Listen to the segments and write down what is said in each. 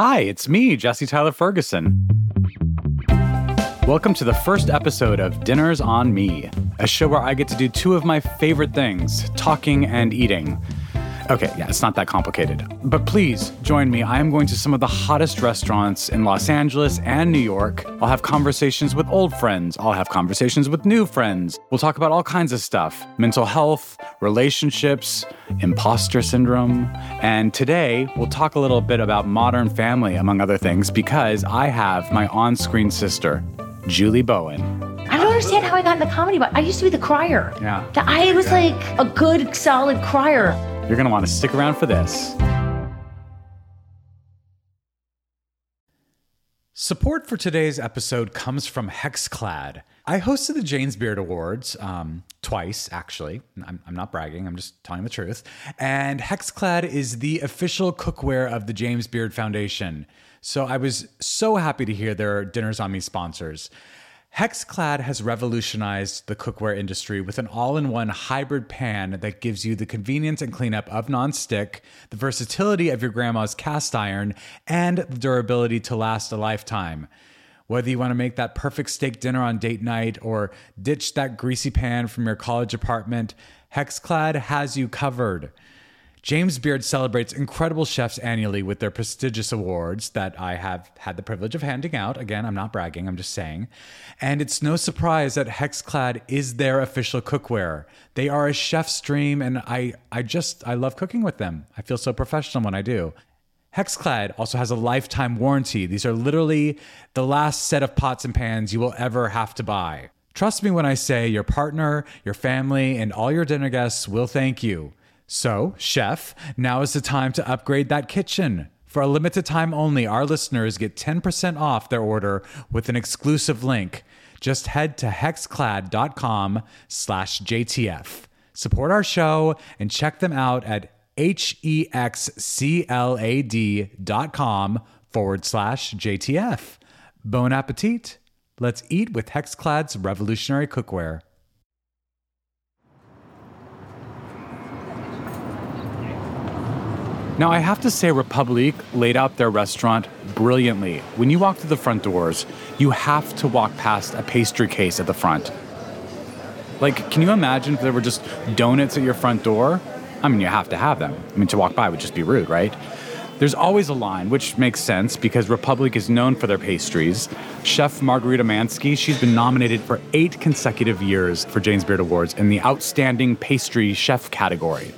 Hi, it's me, Jesse Tyler Ferguson. Welcome to the first episode of Dinners on Me, a show where I get to do two of my favorite things talking and eating. Okay, yeah, it's not that complicated. But please join me. I am going to some of the hottest restaurants in Los Angeles and New York. I'll have conversations with old friends. I'll have conversations with new friends. We'll talk about all kinds of stuff mental health, relationships, imposter syndrome. And today, we'll talk a little bit about modern family, among other things, because I have my on screen sister, Julie Bowen. I don't understand how I got in the comedy, but I used to be the crier. Yeah. I was like a good, solid crier. You're going to want to stick around for this. Support for today's episode comes from Hexclad. I hosted the James Beard Awards um, twice, actually. I'm, I'm not bragging, I'm just telling the truth. And Hexclad is the official cookware of the James Beard Foundation. So I was so happy to hear their Dinners on Me sponsors. Hexclad has revolutionized the cookware industry with an all in one hybrid pan that gives you the convenience and cleanup of nonstick, the versatility of your grandma's cast iron, and the durability to last a lifetime. Whether you want to make that perfect steak dinner on date night or ditch that greasy pan from your college apartment, Hexclad has you covered. James Beard celebrates incredible chefs annually with their prestigious awards that I have had the privilege of handing out. Again, I'm not bragging, I'm just saying. And it's no surprise that Hexclad is their official cookware. They are a chef's dream, and I, I just, I love cooking with them. I feel so professional when I do. Hexclad also has a lifetime warranty. These are literally the last set of pots and pans you will ever have to buy. Trust me when I say your partner, your family, and all your dinner guests will thank you. So, chef, now is the time to upgrade that kitchen. For a limited time only, our listeners get 10% off their order with an exclusive link. Just head to hexclad.com slash JTF. Support our show and check them out at hexclad.com forward slash JTF. Bon appetit. Let's eat with Hexclad's revolutionary cookware. Now, I have to say, Republique laid out their restaurant brilliantly. When you walk through the front doors, you have to walk past a pastry case at the front. Like, can you imagine if there were just donuts at your front door? I mean, you have to have them. I mean, to walk by would just be rude, right? There's always a line, which makes sense because Republique is known for their pastries. Chef Margarita Manzke, she's been nominated for eight consecutive years for James Beard Awards in the Outstanding Pastry Chef category.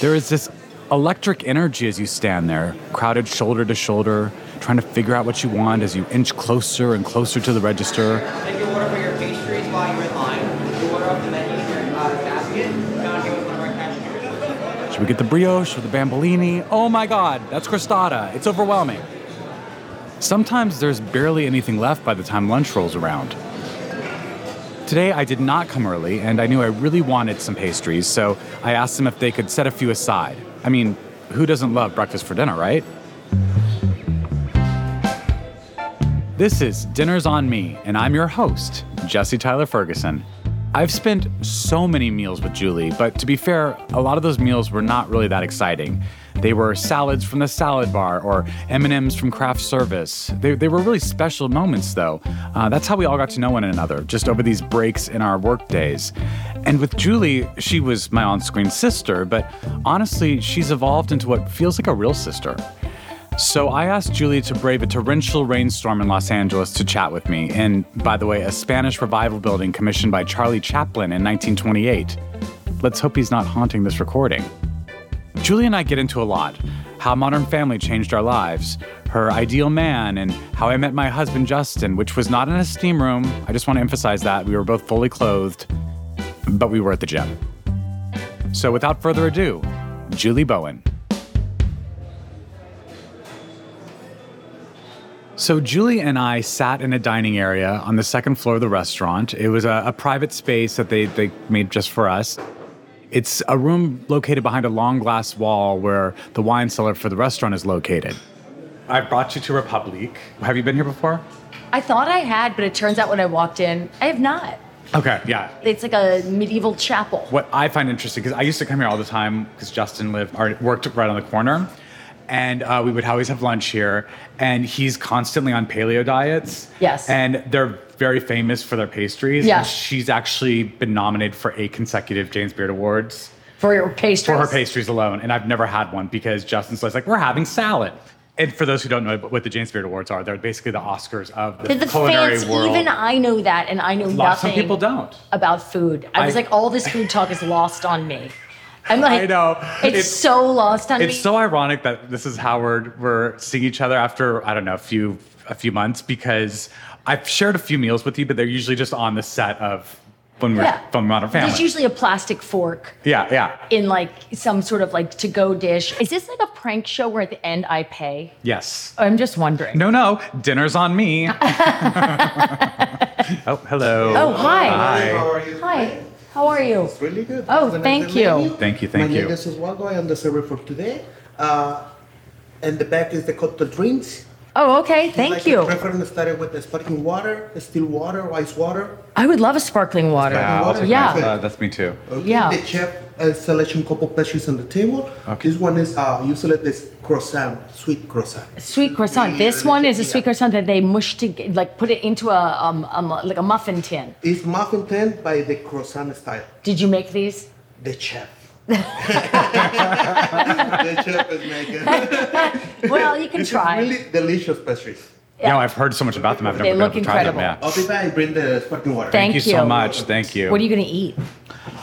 There is this electric energy as you stand there, crowded shoulder to shoulder, trying to figure out what you want as you inch closer and closer to the register. Take your order for your pastries while you're in line. You order off the menu in your uh, basket. Down here with one of our cashiers. Should we get the brioche or the bambolini? Oh my god, that's crostata. It's overwhelming. Sometimes there's barely anything left by the time lunch rolls around. Today I did not come early, and I knew I really wanted some pastries, so I asked them if they could set a few aside. I mean, who doesn't love breakfast for dinner, right? This is Dinners on Me, and I'm your host, Jesse Tyler Ferguson. I've spent so many meals with Julie, but to be fair, a lot of those meals were not really that exciting. They were salads from the salad bar or M&Ms from craft service. They, they were really special moments, though. Uh, that's how we all got to know one another, just over these breaks in our work days. And with Julie, she was my on-screen sister, but honestly, she's evolved into what feels like a real sister. So I asked Julie to brave a torrential rainstorm in Los Angeles to chat with me, and by the way, a Spanish revival building commissioned by Charlie Chaplin in 1928. Let's hope he's not haunting this recording. Julie and I get into a lot how Modern Family changed our lives, her ideal man, and how I met my husband Justin, which was not in a steam room. I just want to emphasize that. We were both fully clothed, but we were at the gym. So without further ado, Julie Bowen. So, Julie and I sat in a dining area on the second floor of the restaurant. It was a, a, private space that they, they made just for us. It's a room located behind a long glass wall where the wine cellar for the restaurant is located. I brought you to Republique. Have you been here before? I thought I had, but it turns out when I walked in, I have not. Okay, yeah. It's like a medieval chapel. What I find interesting, because I used to come here all the time because Justin lived or worked right on the corner. and uh, we would always have lunch here. And he's constantly on paleo diets. Yes. And they're very famous for their pastries. Yeah. And she's actually been nominated for eight consecutive James Beard Awards For your pastries. for her pastries alone. And I've never had one because Justin's always like, we're having salad. And for those who don't know what the James Beard Awards are, they're basically the Oscars of the, the culinary fancy, world. even I know that, and I know Lots nothing some people don't. about food. I was like, all this food talk is lost on me. I'm like, I know. It's, It's- so lost on It's me. It's so ironic that this is how we're, we're seeing each other after I don't know a few a few months because I've shared a few meals with you, but they're usually just on the set of when we're yeah. from Modern Family. There's usually a plastic fork yeah, yeah, in like some sort of like to go dish. Is this like a prank show where at the end I pay? yes. I'm just wondering. No, no, dinner's on me. oh, hello. Oh, hi. Hi. How are you? Hi. How are you? Really good. Oh, Have a nice thank you. menu. Thank you, thank My you. name is Oswaldo. I am the server for today. Uh, and the back is the cocktail drinks. Oh, okay. Thank Like you. I prefer started with the sparkling water, still water, or ice water. I would love a sparkling water. Wow, I'll Yeah. Uh, that's me too. Okay. Yeah. The chef uh, selection couple pastries on the table. Okay. This one is uh, you select this croissant, sweet croissant. Sweet croissant. This one is a sweet croissant that they mush to like put it into a um, um like a muffin tin. It's muffin tin by the croissant style. Did you make these? The chef. The chef is making. Well, you can This is try. really delicious pastries. Yeah, I've heard so much about them. I've They never look been able to try them. incredible. Yeah. I'll be back and bring the sparkling water. Thank Thank you so much. Thank you. What are you gonna eat?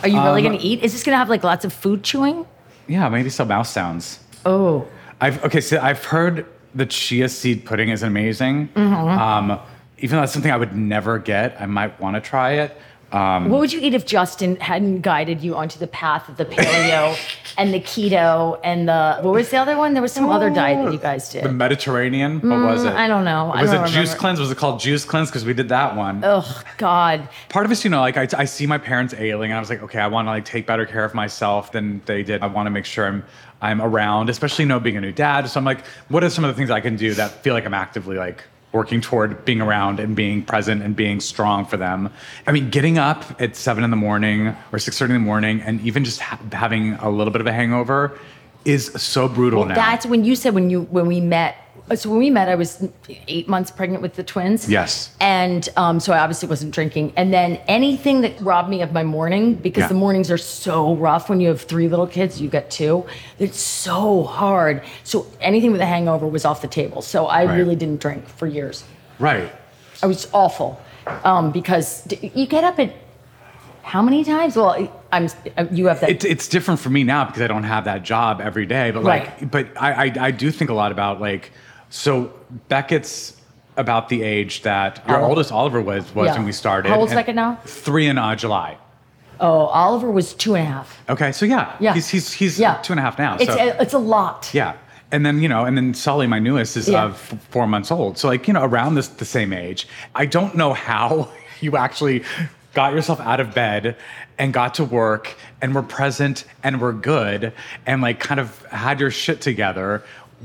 Are you really Um, gonna eat? Is this gonna have like lots of food chewing? Yeah, maybe some mouse sounds. Oh, I've okay. So I've heard the chia seed pudding is amazing. Mm-hmm. Um, even though that's something I would never get, I might want to try it. Um, what would you eat if Justin hadn't guided you onto the path of the paleo and the keto and the what was the other one? There was some other diet that you guys did. the Mediterranean. What was it? Mm, I don't know. Was don't it juice cleanse? Was it called juice cleanse? Because we did that one. Oh God. Part of it's, you know, like I, I see my parents ailing, and I was like, okay, I want to like take better care of myself than they did. I want to make sure I'm I'm around, especially you know being a new dad. So I'm like, what are some of the things I can do that feel like I'm actively like working toward being around and being present and being strong for them. I mean, getting up at seven in the morning or six thirty in the morning, and even just ha- having a little bit of a hangover is so brutal now. That's when you said when you when we met. So when we met, I was eight months pregnant with the twins. Yes. And um, so I obviously wasn't drinking. And then anything that robbed me of my morning, because Yeah. the mornings are so rough when you have three little kids, you got two. It's so hard. So anything with a hangover was off the table. So I Right. really didn't drink for years. right. I was awful um, because d- you get up at how many times? Well, I'm. You have that. It's it's different for me now because I don't have that job every day. But like, Right. but I, I I do think a lot about like, so Beckett's about the age that your Oliver. oldest Oliver was was Yeah. when we started. How old's and Beckett now? Three in uh, July. oh, Oliver was two and a half. Okay, so yeah, Yeah. he's he's he's Yeah. two and a half now. It's so a, it's a lot. yeah. And then you know, and then Sully, my newest, is Yeah. uh, f- four months old. So like you know, around this the same age. I don't know how you actually got yourself out of bed and got to work and were present and were good and like kind of had your shit together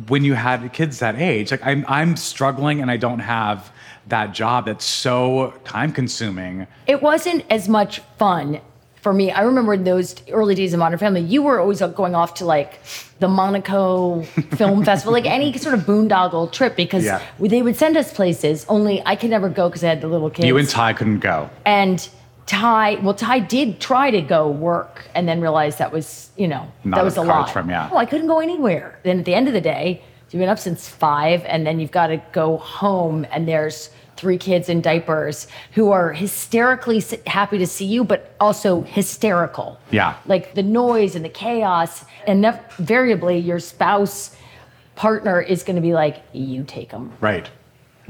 when you had kids that age. Like I'm I'm struggling and I don't have that job that's so time consuming. It wasn't as much fun for me. I remember in those early days of Modern Family, you were always going off to like the Monaco Film Festival, like any sort of boondoggle trip, because Yeah. they would send us places. Only I could never go because I had the little kids. You and Ty couldn't go. and Ty, well, Ty did try to go work and then realized that was, you know, Not that was a lot. for him, yeah. Well, I couldn't go anywhere. Then at the end of the day, you've been up since five, and then you've got to go home, and there's three kids in diapers who are hysterically happy to see you, but also hysterical. Yeah. Like the noise and the chaos, and invariably your spouse partner is going to be like, "You take them," Right.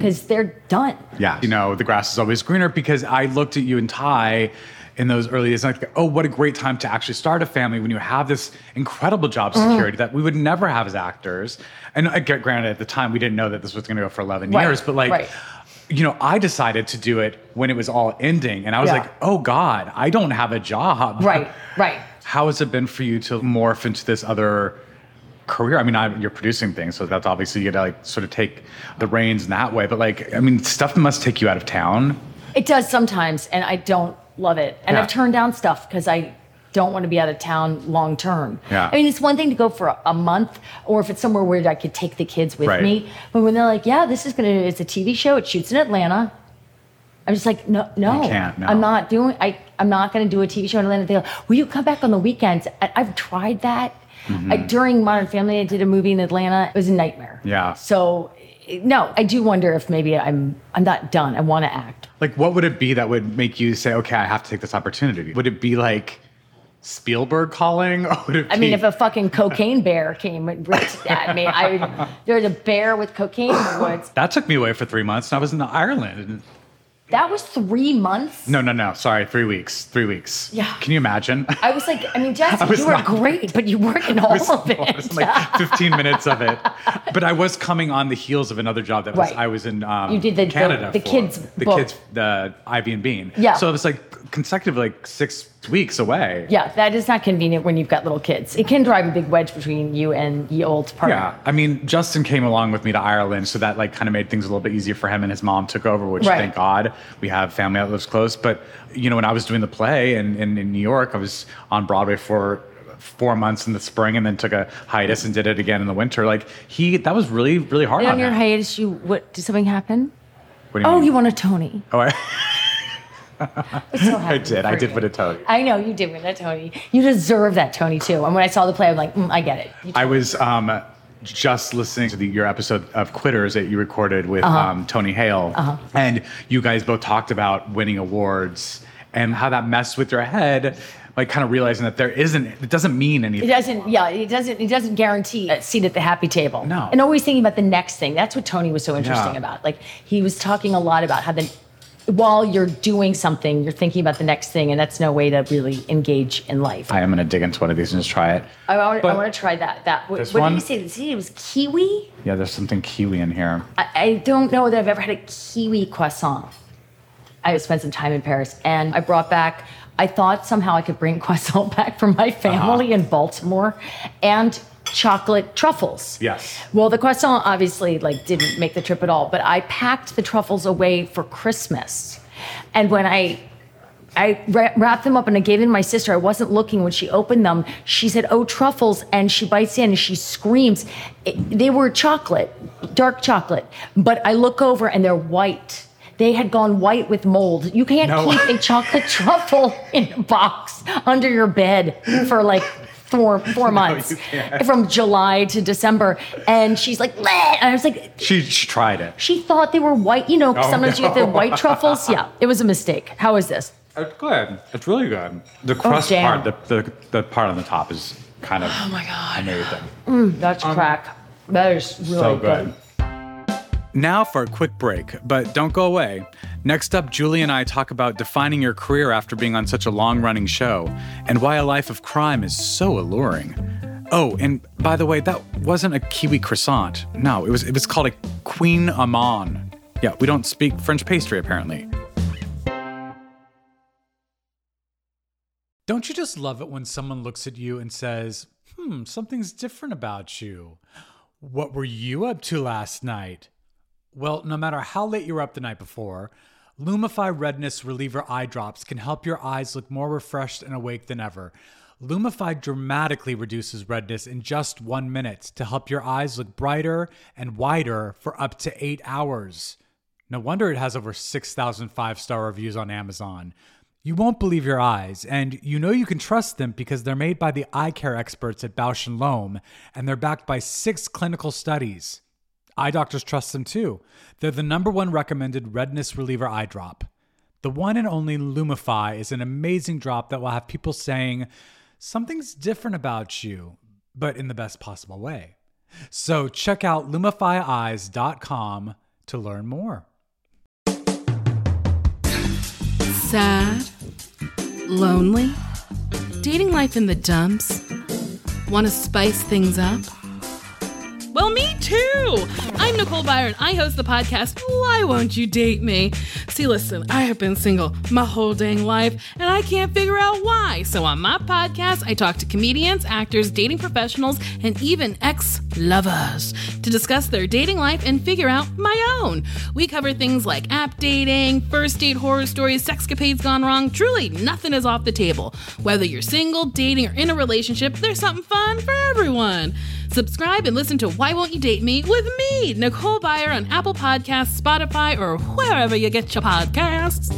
Because they're done. Yeah. You know, the grass is always greener because I looked at you and Ty in those early days and I like, oh, what a great time to actually start a family when you have this incredible job Mm-hmm. security that we would never have as actors. And I get granted at the time we didn't know that this was going to go for 11 Right, years, but like, right. you know, I decided to do it when it was all ending. And I was Yeah. like, oh God, I don't have a job. Right, right. How has it been for you to morph into this other career? I mean, I, you're producing things, so that's obviously you got to like sort of take the reins in that way. But like, I mean, stuff must take you out of town. It does sometimes, and I don't love it. And Yeah. I've turned down stuff because I don't want to be out of town long term. Yeah. I mean, it's one thing to go for a, a month, or if it's somewhere where I could take the kids with Right. me. But when they're like, "Yeah, this is gonna, it's a TV show. It shoots in Atlanta." I'm just like, no, no, no. I'm not doing. I, I'm not going to do a TV show in Atlanta. They go, will you come back on the weekends? I, I've tried that. Mm-hmm. I, during Modern Family, I did a movie in Atlanta. It was a nightmare. Yeah. So, no, I do wonder if maybe I'm, I'm not done. I want to act. Like, what would it be that would make you say, okay, I have to take this opportunity? Would it be like Spielberg calling? Or would it I mean, if a fucking cocaine bear came and ripped at me, I would. There's a bear with cocaine in the woods. that took me away for three months and I was in Ireland. That was three months. No, no, no. Sorry, three weeks. Three weeks. Yeah. Can you imagine? I was like, I mean, Jesse, I you were not- great, but you weren't in all of it. I was like 15 minutes of it. But I was coming on the heels of another job that was Right. I was in um, You did the- the- Canada the for. kids the book. kids the Ivy and Bean. Yeah. So it was like consecutive like six weeks away. Yeah, that is not convenient when you've got little kids. It can drive a big wedge between you and the old partner. Yeah, I mean, Justin came along with me to Ireland, so that like kind of made things a little bit easier for him, and his mom took over, which Right. thank God we have family that lives close. But you know, when I was doing the play in, in, in New York, I was on Broadway for four months in the spring, and then took a hiatus and did it again in the winter. Like he, that was really really hard And on your him. hiatus, you what? Did something happen? What do you Oh, mean? you won a Tony. Oh, I, I did. I did win a Tony. I know you did win a Tony. You deserve that Tony too. And when I saw the play, I'm like, mm, I get it. I was um, just listening to the, your episode of Quitters that you recorded with Uh-huh. um, Tony Hale, and you guys both talked about winning awards and how that messed with your head, like kind of realizing that there isn't, it doesn't mean anything. It doesn't, yeah, it doesn't, it doesn't guarantee a seat at the happy table. No. And always thinking about the next thing. That's what Tony was so interesting Yeah. about. Like he was talking a lot about how the, while you're doing something, you're thinking about the next thing, and that's no way to really engage in life. I am going to dig into one of these and just try it. I want, I want to try that. That what, what one? did you say? See, name was kiwi. Yeah, there's something kiwi in here. I, I don't know that I've ever had a kiwi croissant. I spent some time in Paris, and I brought back. I thought somehow I could bring croissant back from my family Uh-huh. in Baltimore, and chocolate truffles. Yes. Well, the croissant obviously like didn't make the trip at all, but I packed the truffles away for Christmas, and when I I wra- wrapped them up and I gave them to my sister. I wasn't looking when she opened them. She said, "Oh, truffles!" and she bites in and she screams. It- they were chocolate, dark chocolate, but I look over and they're white. They had gone white with mold. You can't No. keep a chocolate truffle in a box under your bed for like four four months, you can't. from July to December. And she's like, "Bleh." and I was like, She, she tried it. she thought they were white. You know, Oh, sometimes you get the white truffles. Yeah, it was a mistake. How is this? It's good. It's really good. The oh, crust damn. part, the, the, the part on the top is kind of oh my God. amazing. Mm, that's um, crack. That is really so good. good. Now for a quick break, but don't go away. Next up, Julie and I talk about defining your career after being on such a long running show and why a life of crime is so alluring. Oh, and by the way, that wasn't a kiwi croissant. No, it was it was called a kouign-amann. Yeah, we don't speak French pastry apparently. Don't you just love it when someone looks at you and says, "Hmm, something's different about you." What were you up to last night? Well, no matter how late you were up the night before, Lumify Redness Reliever Eye Drops can help your eyes look more refreshed and awake than ever. Lumify dramatically reduces redness in just one minute to help your eyes look brighter and wider for up to eight hours. No wonder it has over 6,000 five star reviews on Amazon. You won't believe your eyes, and you know you can trust them because they're made by the eye care experts at Bausch & Lomb, and they're backed by six clinical studies. Eye doctors trust them too. They're the number one recommended redness reliever eye drop. The one and only Lumify is an amazing drop that will have people saying, Something's different about you, but in the best possible way. So check out lumifyeyes.com to learn more. Sad? Lonely? Dating life in the dumps? Want to spice things up? Well, me too! I'm Nicole Byer. I host the podcast Why Won't You Date Me? See, listen, I have been single my whole dang life, and I can't figure out why. So on my podcast, I talk to comedians, actors, dating professionals, and even ex lovers to discuss their dating life and figure out my own. We cover things like app dating, first date horror stories, sexcapades gone wrong. Truly, nothing is off the table. Whether you're single, dating, or in a relationship, there's something fun for everyone. Subscribe and listen to Why Won't You Date Me with me, Nicole Byer, on Apple Podcasts, Spotify, or wherever you get your podcasts.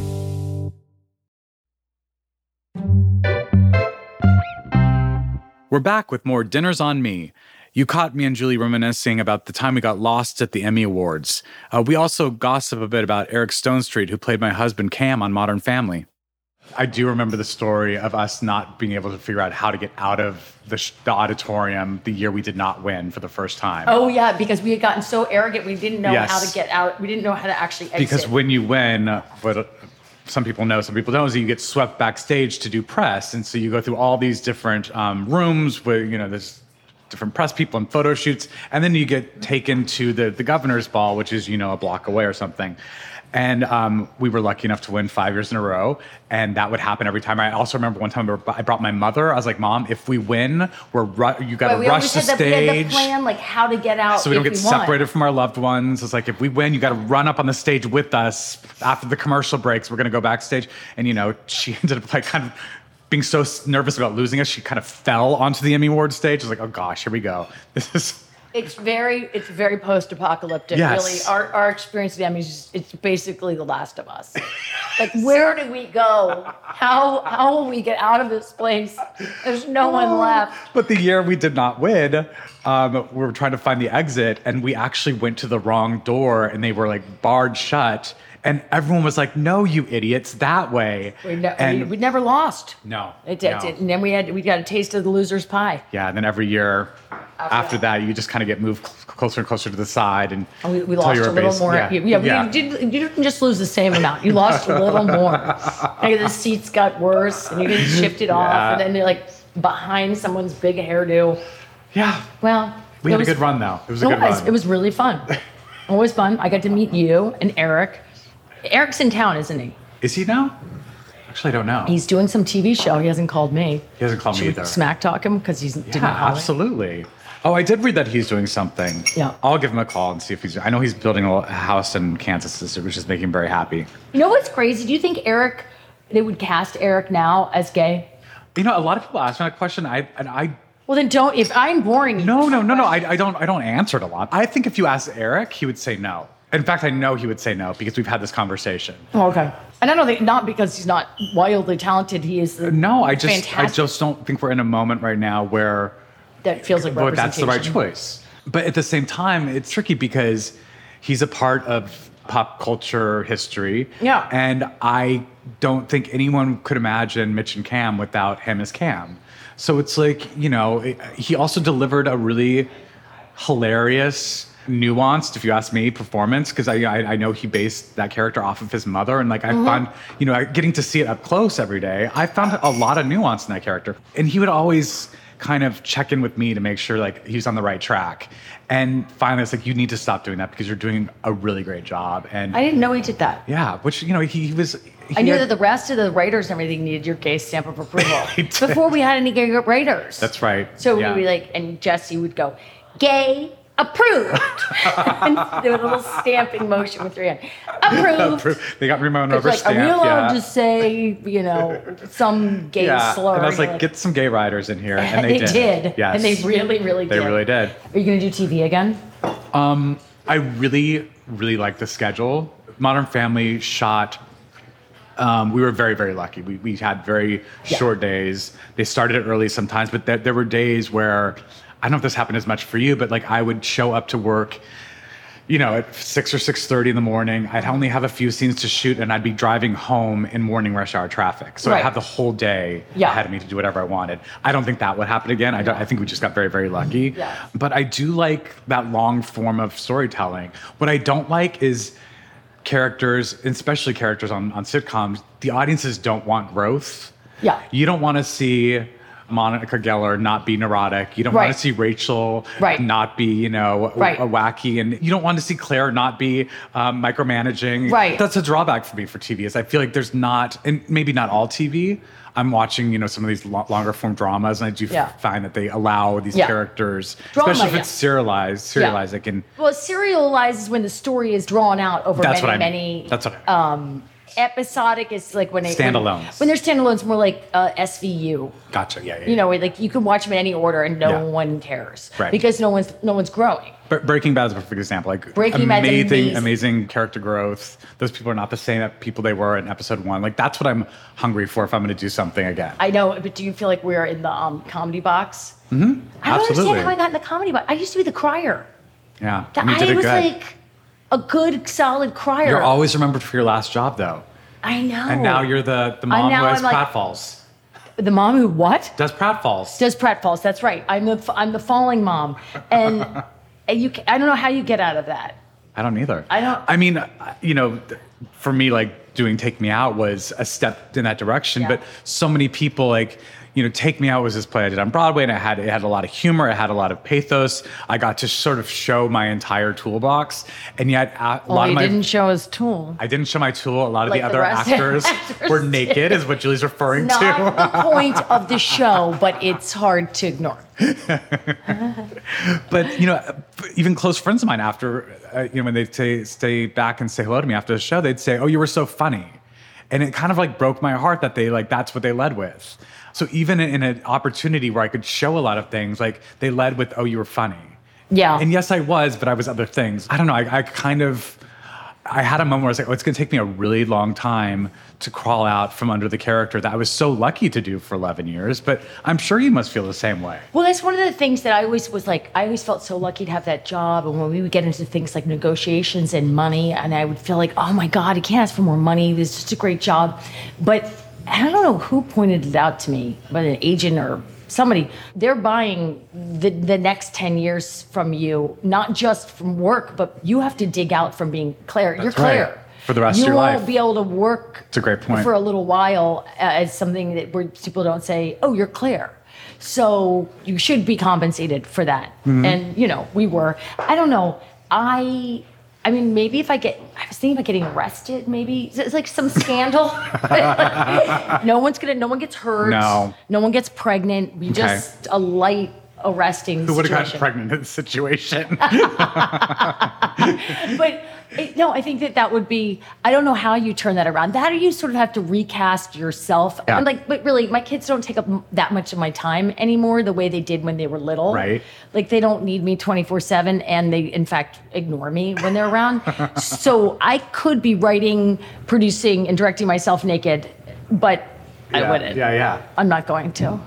We're back with more Dinners on Me. You caught me and Julie reminiscing about the time we got lost at the Emmy Awards. Uh, we also gossip a bit about Eric Stonestreet, who played my husband Cam on Modern Family. I do remember the story of us not being able to figure out how to get out of the, sh- the auditorium the year we did not win for the first time. Oh yeah, because we had gotten so arrogant, we didn't know Yes. how to get out. We didn't know how to actually exit. because when you win, what uh, some people know, some people don't, is that you get swept backstage to do press, and so you go through all these different um, rooms where you know there's different press people and photo shoots, and then you get taken to the the governor's ball, which is you know a block away or something. And um, we were lucky enough to win five years in a row, and that would happen every time. I also remember one time I brought my mother. I was like, "Mom, if we win, we're ru- you got to we rush the had the, we had stage." the plan, like how to get out. so we don't get we won. separated from our loved ones. It's like if we win, you got to run up on the stage with us after the commercial breaks. We're gonna go backstage, and you know she ended up like kind of being so nervous about losing us, she kind of fell onto the Emmy Award stage. I was like, oh gosh, here we go. This is It's very, it's very post-apocalyptic. Yes. Really, our our experience with Emmys, is- it's basically The Last of Us. like, where do we go? How how will we get out of this place? There's no one left. But the year we did not win, um, we were trying to find the exit, and we actually went to the wrong door, and they were like barred shut. And everyone was like, "No, you idiots, that way." We, ne- and we, we never lost. no, It, it, no. and then we had we got a taste of the loser's pie. Yeah, and then every year after that, you just kind of get moved cl- closer and closer to the side, and we, we lost a little base- more. Yeah, Yeah, we yeah. Didn't, you didn't just lose the same amount. You lost a little more. Like the seats got worse, and you didn't shift it off, Yeah. and then they're like behind someone's big hairdo. yeah. Well, We it had a good run though. It was a It good was. run. It was really fun. Always fun. I got to meet you and Eric. Eric's in town, isn't he? Is he now? Actually, I don't know. He's doing some TV show. He hasn't called me. he hasn't called Should me either. smack talk him because he's didn't yeah, call me? absolutely. Oh, I did read that he's doing something. Yeah. I'll give him a call and see if he's. I know he's building a house in Kansas, which is making him very happy. You know what's crazy? Do you think Eric? They would cast Eric now as gay? You know, a lot of people ask me that question. I and I Well, then don't. If I'm boring, you. no no no no. I, I don't I don't answer it a lot. I think if you ask Eric, he would say no. In fact, I know he would say no because we've had this conversation. Oh, okay. And I don't think not because he's not wildly talented. He is. Uh, no, I just I just don't think we're in a moment right now where that feels like but that's the right choice. But at the same time, it's tricky because he's a part of pop culture history. Yeah. And I don't think anyone could imagine Mitch and Cam without him as Cam. So it's like, you know, he also delivered a really hilarious, nuanced, if you ask me, performance because I, I I know he based that character off of his mother, and like I Mm-hmm. found, you know, getting to see it up close every day, I found a lot of nuance in that character, and he would always kind of check in with me to make sure like he's on the right track. And finally, it's like you need to stop doing that because you're doing a really great job. And I didn't know he did that. yeah, which you know he, he was. He I knew had- that the rest of the writers and everything needed your gay stamp of approval before we had any gay writers. That's right. So Yeah. we'd be like, and Jesse would go, gay approved, and do a little stamping motion with your hand, approved. approved. They got Ramon It's over like, are we stamp. allowed Yeah. to say, you know, some gay yeah. slur? And I was like, get some gay writers in here, and they, they did. Yes. And they really, really They did. They really did. Are you going to do TV again? Um, I really, really like the schedule. Modern Family shot. Um, we were very, very lucky. We, we had very Yeah. short days. They started early sometimes, but there, there were days where I don't know if this happened as much for you, but like I would show up to work, you know, at six or six thirty in the morning. I'd only have a few scenes to shoot, and I'd be driving home in morning rush hour traffic. So I Right. have the whole day Yeah. ahead of me to do whatever I wanted. I don't think that would happen again. I, don't, I think we just got very, very lucky. Mm-hmm. Yeah. But I do like that long form of storytelling. What I don't like is characters, especially characters on, on sitcoms, the audiences don't want growth. Yeah. You don't want to see Monica Geller not be neurotic. You don't want to see Rachel Right. not be, you know, Right. a wacky, and you don't want to see Claire not be um, micromanaging. Right. That's a drawback for me for TV. Is I feel like there's not, and maybe not all TV. I'm watching, you know, some of these lo- longer form dramas, and I do Yeah. find that they allow these Yeah. characters, Drama, especially if yeah. it's serialized, serialized. Like in Well, serialized is when the story is drawn out over that's many, what I mean. many. That's what I um, episodic is like when they Standalones. When, when they're standalones, more like uh, SVU. gotcha. Yeah, yeah. You know, like you can watch them in any order and no Yeah. one cares Right. because no one's no one's growing. But Breaking Bad is a perfect example. Like Breaking amazing, amazing. amazing character growth. Those people are not the same people they were in episode one. Like that's what I'm hungry for if I'm going to do something again. I know, but do you feel like we're in the um, comedy box? Mm-hmm. I don't Absolutely. understand how I got in the comedy box. I used to be the crier. yeah, I, did it was good. like a good, solid crier. you're always remembered for your last job, though, I know. and now you're the the mom who has I'm like- pratfalls. the mom who what? Does pratfalls? Does pratfalls? That's right. I'm the I'm the falling mom, and, and you. I don't know how you get out of that. I don't either. I don't- I mean, you know, for me, like doing Take Me Out was a step in that direction. Yeah. But so many people, like, you know, Take Me Out was this play I did on Broadway, and it had it had a lot of humor, it had a lot of pathos. I got to sort of show my entire toolbox, and yet a, a Well, lot of my didn't show his tool. I didn't show my tool. A lot of Like the the other rest- actors, actors were did. naked, is what Julie's referring Not to. the point of the show, but it's hard to ignore. but you know, even close friends of mine, after uh, you know, when they say stay back and say hello to me after the show, they'd say, "Oh, you were so funny," and it kind of like broke my heart that they like that's what they led with. So even in an opportunity where I could show a lot of things, like they led with, "Oh, you were funny." Yeah. And yes, I was, but I was other things. I don't know. I, I kind of, I had a moment where I was like, oh, it's going to take me a really long time to crawl out from under the character that I was so lucky to do for 11 years. But I'm sure you must feel the same way. Well, that's one of the things that I always was like. I always felt so lucky to have that job, and when we would get into things like negotiations and money, and I would feel like, oh my god, I can't ask for more money. This is just a great job, but I don't know who pointed it out to me, but an agent or somebody. They're buying the the next ten years from you, not just from work, but you have to dig out from being Claire. You're That's right. Claire. For the rest you of your life. You won't be able to work It's a great point. for a little while as something that where people don't say, "Oh, you're Claire." So you should be compensated for that. Mm-hmm. And you know, we were. I don't know. I. I mean, maybe if I get, I was thinking about getting arrested. Maybe it's like some scandal. no one's gonna. No one gets hurt. No. No one gets pregnant. We just a light arresting. Who would have gotten pregnant in this situation? but it, no, I think that that would be. I don't know how you turn that around. That or you sort of have to recast yourself. Yeah. And like, but really, my kids don't take up that much of my time anymore, the way they did when they were little. Right. Like they don't need me twenty four seven, and they in fact ignore me when they're around. so I could be writing, producing, and directing myself naked, but I wouldn't. Yeah, yeah. I'm not going to.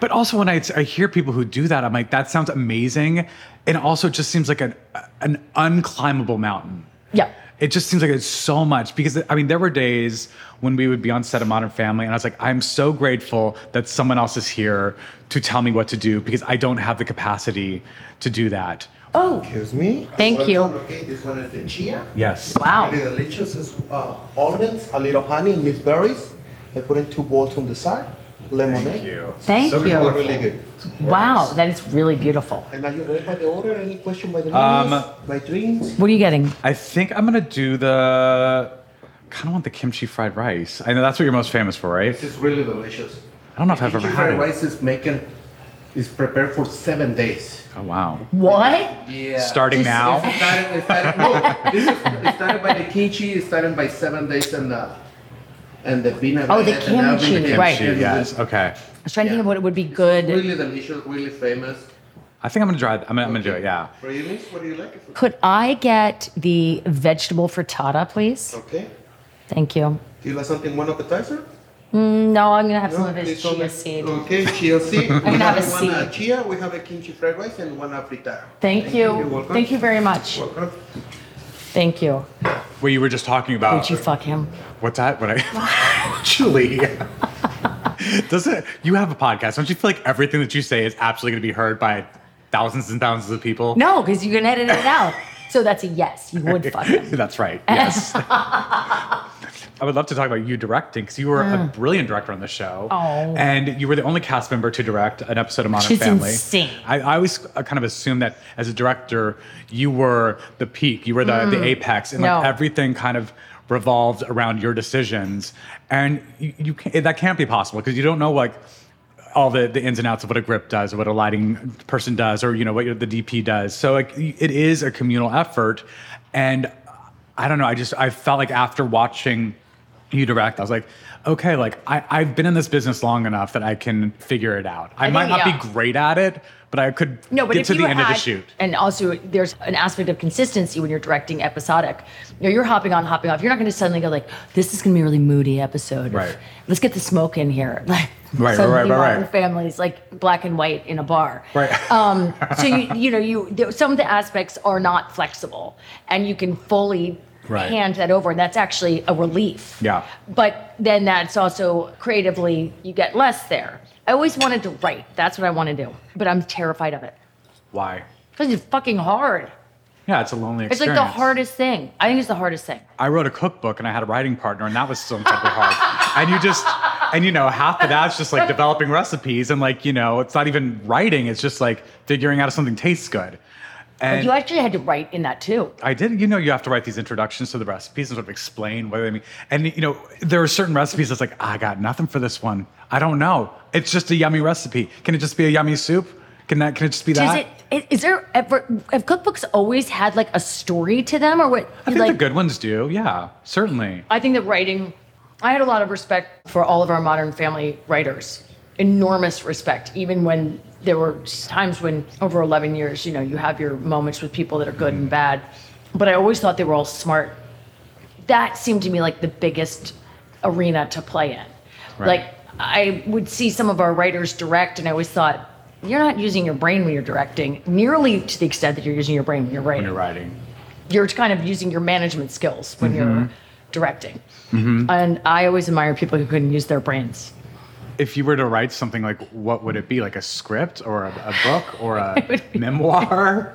But also, when I, I hear people who do that, I'm like, that sounds amazing. And also, it just seems like an, an unclimbable mountain. Yeah. It just seems like it's so much because I mean, there were days when we would be on set of Modern Family, and I was like, I'm so grateful that someone else is here to tell me what to do because I don't have the capacity to do that. Oh, Excuse me. Thank you. This one is the chia. Yes. wow. Really delicious. It's, uh, almonds, a little honey, and mixed berries. I put in two bowls on the side. Lemonade. Thank So you. Really good. Wow, that is really beautiful. And are you ready by the order? Any question by the Um, by drinks? What are you getting? I think I'm gonna do the. Kind of want the kimchi fried rice. I know that's what you're most famous for, right? This is really delicious. I don't know if I've ever had it. Kimchi fried rice is making, is prepared for seven days. Oh wow! What? Yeah. Starting It now. started, it started, no, this is, it started by the kimchi, it started by seven days and the, and the peanut. Oh, the and now kimchi, the right. Kimchi, yes. Okay. I was trying to think of what it would be good. Really good. delicious, really famous. I think I'm gonna try. it. I'm gonna, I'm gonna do it. Yeah. For you, miss, what do you like? Could I get the vegetable frittata, please? Okay. Thank you. Do you like something, one appetizer? No, I'm gonna have some of this this chia is- seed. Okay, chia seed. I'm gonna have a One uh, seed. chia, we have a kimchi fried rice and one frittata. Thank You're you. welcome. Thank you very much. Welcome. Thank you. Well, you were just talking about. Would you fuck him? What's that? What I Julie. Doesn't you have a podcast? Don't you feel like everything that you say is absolutely going to be heard by thousands and thousands of people? No, because you can edit it out. So that's a yes. You would fuck him. That's right. Yes. I would love to talk about you directing because you were a brilliant director on the show. Mm. Oh. And you were the only cast member to direct an episode of Modern is Family. insane. I, I always uh, kind of assumed that as a director, you were the peak, you were the, the apex, and like Mm. Everything kind of revolved around your decisions. And you, you can't, that can't be possible because you don't know like all the, the ins and outs of what a grip does or what a lighting person does or you know what the dp does so like it is a communal effort and i don't know i just i felt like after watching you direct i was like okay like I, i've been in this business long enough that i can figure it out i, I might not yeah. be great at it but i could No, but get to the end of the had- shoot and also there's an aspect of consistency when you're directing episodic. You know, you're hopping on, hopping off. You're not going to suddenly go like, "This is going to be a really moody episode." Right. Let's get the smoke in here. Like, Right, suddenly right, right, right. Modern Families like black and white in a bar. Right. Um, so you you know you some of the aspects are not flexible, and you can fully. Right. Hand that over, and that's actually a relief. Yeah. But then that's also creatively, you get less there. I always wanted to write. That's what I want to do. But I'm terrified of it. why Because it's fucking hard. yeah it's a lonely It's like the hardest thing. I think it's the hardest thing. I wrote a cookbook and I had a writing partner, and that was so incredibly hard. And you just, and you know, half of that's just like developing recipes, and like, you know, it's not even writing, it's just like figuring out if something tastes good. But you actually had to write in that too. I did, you know, you have to write these introductions to the recipes and sort of explain what they mean. And, you know, there are certain recipes that's like, I got nothing for this one. I don't know. It's just a yummy recipe. Can it just be a yummy soup? Can that, can it just be Does that? it? Is there ever? Have cookbooks always had like a story to them, or what? I think like, the good ones do. Yeah, certainly. I think that writing, I had a lot of respect for all of our modern family writers. Enormous respect, even when there were times when over 11 years, you know, you have your moments with people that are good and bad. But I always thought they were all smart. That seemed to me like the biggest arena to play in. Right. Like, I would see some of our writers direct, and I always thought, you're not using your brain when you're directing nearly to the extent that you're using your brain when you're writing When you're writing. you're kind of using your management skills when Mm-hmm. you're directing. And I always admire people who couldn't use their brains. If you were to write something like what would it be like a script or a, a book or a memoir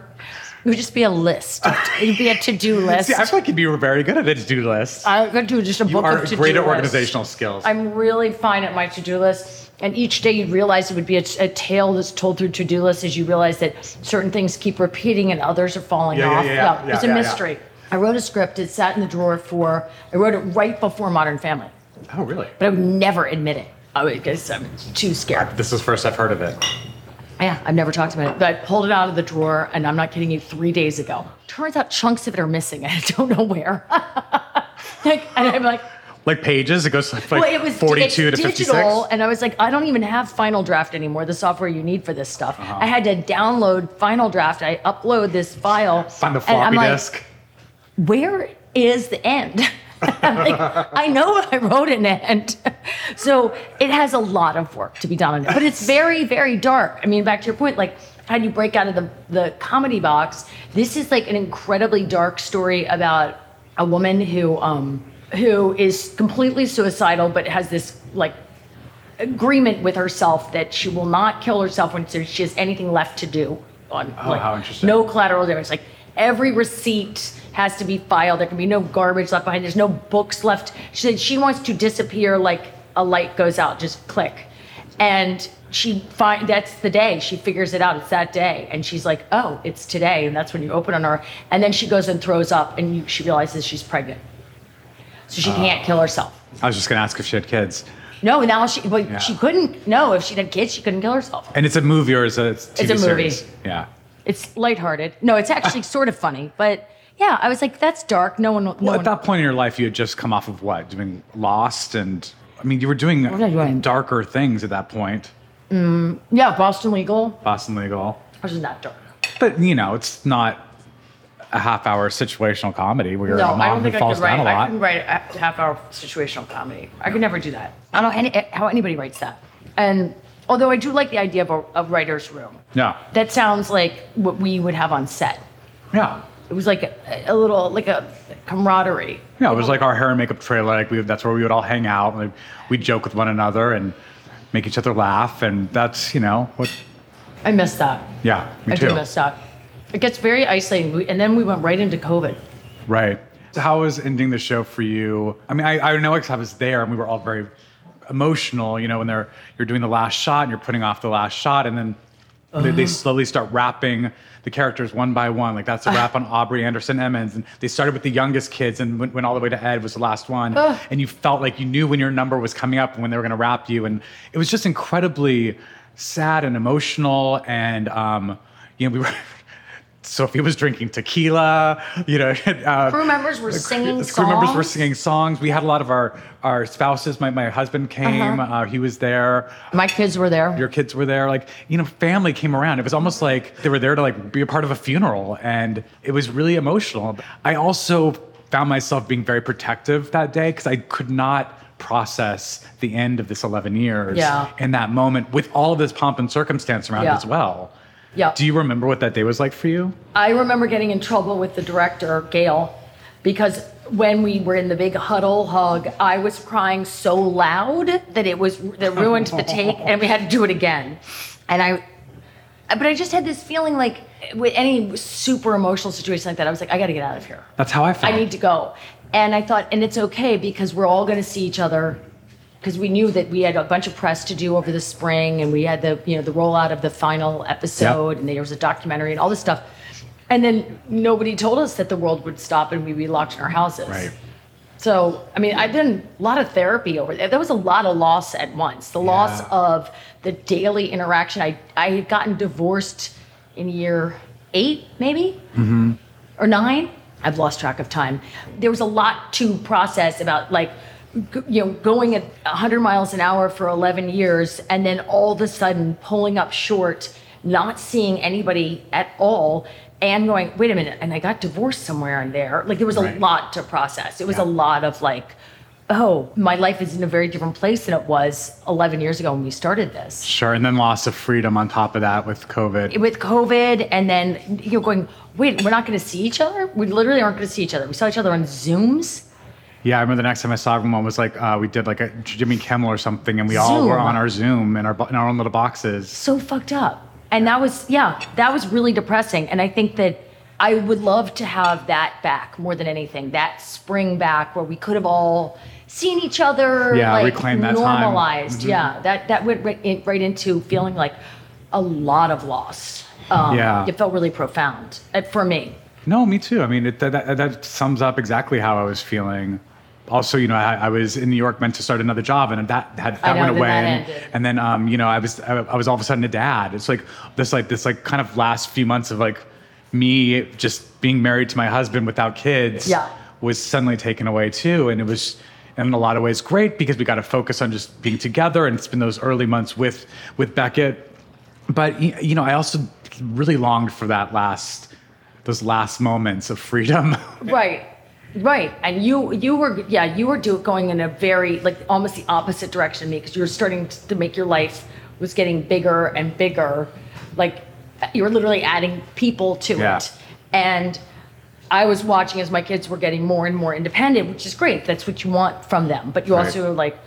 It would just be a list. It'd be a to-do list. see i feel like you'd be very good at a to-do list I could do just a you book are of to-do great at organizational skills I'm really fine at my to-do list. And each day you'd realize it would be a, a tale that's told through to-do lists as you realize that certain things keep repeating and others are falling Yeah, yeah, off. yeah, yeah, it's a yeah, yeah. mystery. I wrote a script. It sat in the drawer for, I wrote it right before Modern Family. oh really But I would never admit it. I would, because I'm too scared. this is first i've heard of it Yeah, I've never talked about it, but I pulled it out of the drawer, and I'm not kidding you, three days ago. Turns out chunks of it are missing, and I don't know where. like, and I'm like, like pages it goes like, well, it was 42 it's to digital, 56 and I was like, I don't even have Final Draft anymore, the software you need for this stuff. Uh-huh. I had to download Final Draft. I upload this file. find the floppy like, disk where is the end? Like, I know I wrote an end. So it has a lot of work to be done on it. But it's very, very dark. I mean, back to your point, like how do you break out of the, the comedy box? This is like an incredibly dark story about a woman who um who is completely suicidal but has this like agreement with herself that she will not kill herself when she has anything left to do on Oh, like how interesting. no collateral damage. Like every receipt has to be filed. There can be no garbage left behind. There's no books left. She said she wants to disappear like a light goes out, just click. And she find that's the day she figures it out. It's that day, and she's like, "Oh, it's today," and that's when you open on her. And then she goes and throws up, and you, she realizes she's pregnant, so she uh, can't kill herself. i was just going to ask if she had kids No, now she, but Yeah. she couldn't. No, if she had kids, she couldn't kill herself. and it's a movie or is it a TV it's a movie. series yeah It's lighthearted. No, it's actually sort of funny, but yeah, I was like, that's dark. No one. No well one at that point in your life you had just come off of what doing lost and i mean you were doing doing? darker things at that point mm, yeah, Boston Legal boston legal wasn't that dark. But you know, it's not a half hour situational comedy where you're. No, a I mom don't who think I falls could write. down a I lot. couldn't write a half-hour situational comedy. I could never do that. I don't know any, how anybody writes that. And although I do like the idea of a, a writer's room, Yeah. that sounds like what we would have on set. Yeah. It was like a, a little like a camaraderie. Yeah, it was like our hair and makeup trailer. Like we, that's where we would all hang out. Like we'd joke with one another and make each other laugh. And that's, you know, what, I miss that. yeah, me I too. do miss that. It gets very isolating, and then we went right into COVID. Right. So how was ending the show for you? I mean, I, I know I was there and we were all very emotional, you know, when they're you're doing the last shot and you're putting off the last shot and then they, they slowly start wrapping the characters one by one. Like that's a wrap on Aubrey Anderson Emmons. And they started with the youngest kids and went, went all the way to Ed was the last one. And you felt like you knew when your number was coming up and when they were going to wrap you. And it was just incredibly sad and emotional. And, um, you know, we were, Sophie was drinking tequila, you know. Uh, Crew members were singing crew members were songs. singing songs. We had a lot of our, our spouses. My, my husband came, Uh-huh. uh, he was there My kids were there. your kids were there like you know family came around it was almost like they were there to like be a part of a funeral and it was really emotional i also found myself being very protective that day because i could not process the end of this 11 years Yeah. in that moment with all of this pomp and circumstance around Yeah. as well Yeah. do you remember what that day was like for you I remember getting in trouble with the director, Gail, because when we were in the big huddle hug, I was crying so loud that it was that ruined the take, and we had to do it again. And I, but I just had this feeling like with any super emotional situation like that, I was like, I got to get out of here. that's how i felt I need to go. And I thought, and it's okay because we're all going to see each other because we knew that we had a bunch of press to do over the spring and we had the, you know, the rollout of the final episode and there was a documentary and all this stuff. And then nobody told us that the world would stop and we'd be locked in our houses. right So, I mean, I've done a lot of therapy over there. There was a lot of loss at once. The loss of the daily interaction. I, I had gotten divorced in year eight, maybe, mm-hmm. or nine. I've lost track of time. There was a lot to process about, like, you know, going at 100 miles an hour for 11 years and then all of a sudden pulling up short, not seeing anybody at all, and going, wait a minute, and I got divorced somewhere in there. Like, there was a Right. lot to process. It was Yeah. a lot of, like, oh, my life is in a very different place than it was 11 years ago when we started this. sure and then loss of freedom on top of that with covid With COVID, and then you're going, wait, we're not going to see each other? We literally aren't going to see each other. We saw each other on Zooms. Yeah, I remember the next time I saw everyone was like uh, we did like a Jimmy Kimmel or something, and we all Zoom. were on our Zoom in our in our own little boxes. so fucked up. And that was, yeah, that was really depressing. And I think that I would love to have that back more than anything. That spring back where we could have all seen each other, Yeah, like reclaim that time. Mm-hmm. normalized. Yeah, that that went right, in- right into feeling like a lot of loss. Um, Yeah. it felt really profound uh, for me. No, me too. I mean, it, that, that that sums up exactly how I was feeling. Also, you know, I, I was in New York meant to start another job, and that had that know, went away. that and, and then, um, you know, I was I, I was all of a sudden a dad. It's like this like this like kind of last few months of like me just being married to my husband without kids. Yeah. was suddenly taken away too, and it was in a lot of ways great because we got to focus on just being together, and it's been those early months with with Beckett. But you know, I also really longed for that last those last moments of freedom. Right. Right. And you you were yeah, you were do, going in a very like almost the opposite direction of me because you were starting to make your life was getting bigger and bigger. Like you were literally adding people to Yeah. it. And I was watching as my kids were getting more and more independent, which is great. That's what you want from them. But you Right. also like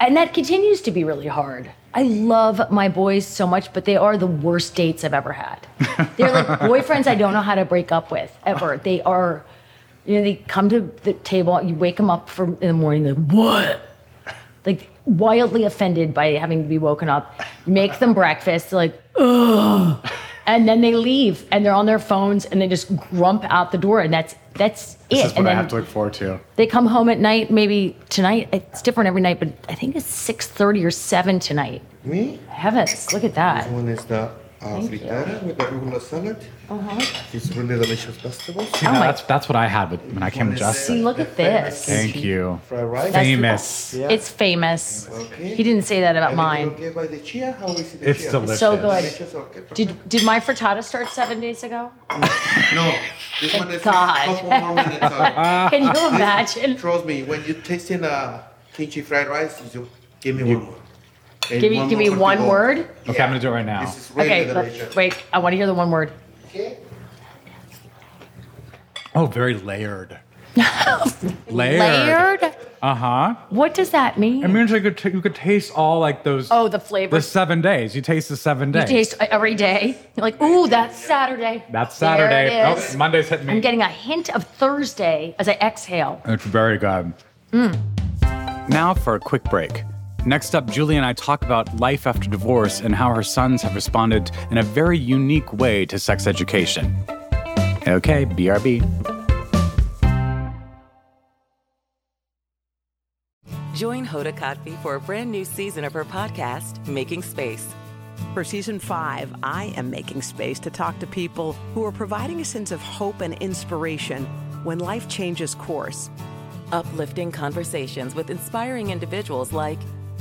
and that continues to be really hard. I love my boys so much, but they are the worst dates I've ever had. They're like boyfriends I don't know how to break up with ever. They are, you know, they come to the table, you wake them up for in the morning, like what? Like wildly offended by having to be woken up. Make them breakfast, they're like ugh, and then they leave and they're on their phones and they just grump out the door and that's that's this it. is what and I have to look forward to. they come home at night. Maybe tonight it's different every night, but I think it's six thirty or seven tonight. Me? Heavens, look at that. One is the uh, Thank you. frittata with the arugula salad. Uh-huh. It's really delicious vegetables. See, Oh now my- that's that's what I had with, when I came with Justin. See, look at this. Thank you. Fried rice. That's Famous. Yeah. It's famous. Okay. He didn't say that about And mine. Okay by the chia. How is the It's chia? delicious. So good. Delicious. Okay. Did did my frittata start seven days ago? No, this one is God. a couple more minutes. ago. Can you imagine? Trust me, when you're tasting a kimchi fried rice, you give me one more. And Give me one give me one to go. word. Okay, I'm gonna do it right now. This is really Okay, delicious. let- wait. I want to hear the one word. Okay. Oh, very layered. layered. Layered. Uh huh. What does that mean? It means you could t- you could taste all like those. Oh, the flavors. The seven days. You taste the seven days. you days. taste every day. You're like, ooh, that's Saturday. That's There Saturday. it is. Oh, Monday's hitting me. I'm getting a hint of Thursday as I exhale. It's very good. Now for a quick break. Next up, Julie and I talk about life after divorce and how her sons have responded in a very unique way to sex education. Okay, BRB. Join Hoda Kotb for a brand new season of her podcast, Making Space. For season five, I am making space to talk to people who are providing a sense of hope and inspiration when life changes course. Uplifting conversations with inspiring individuals like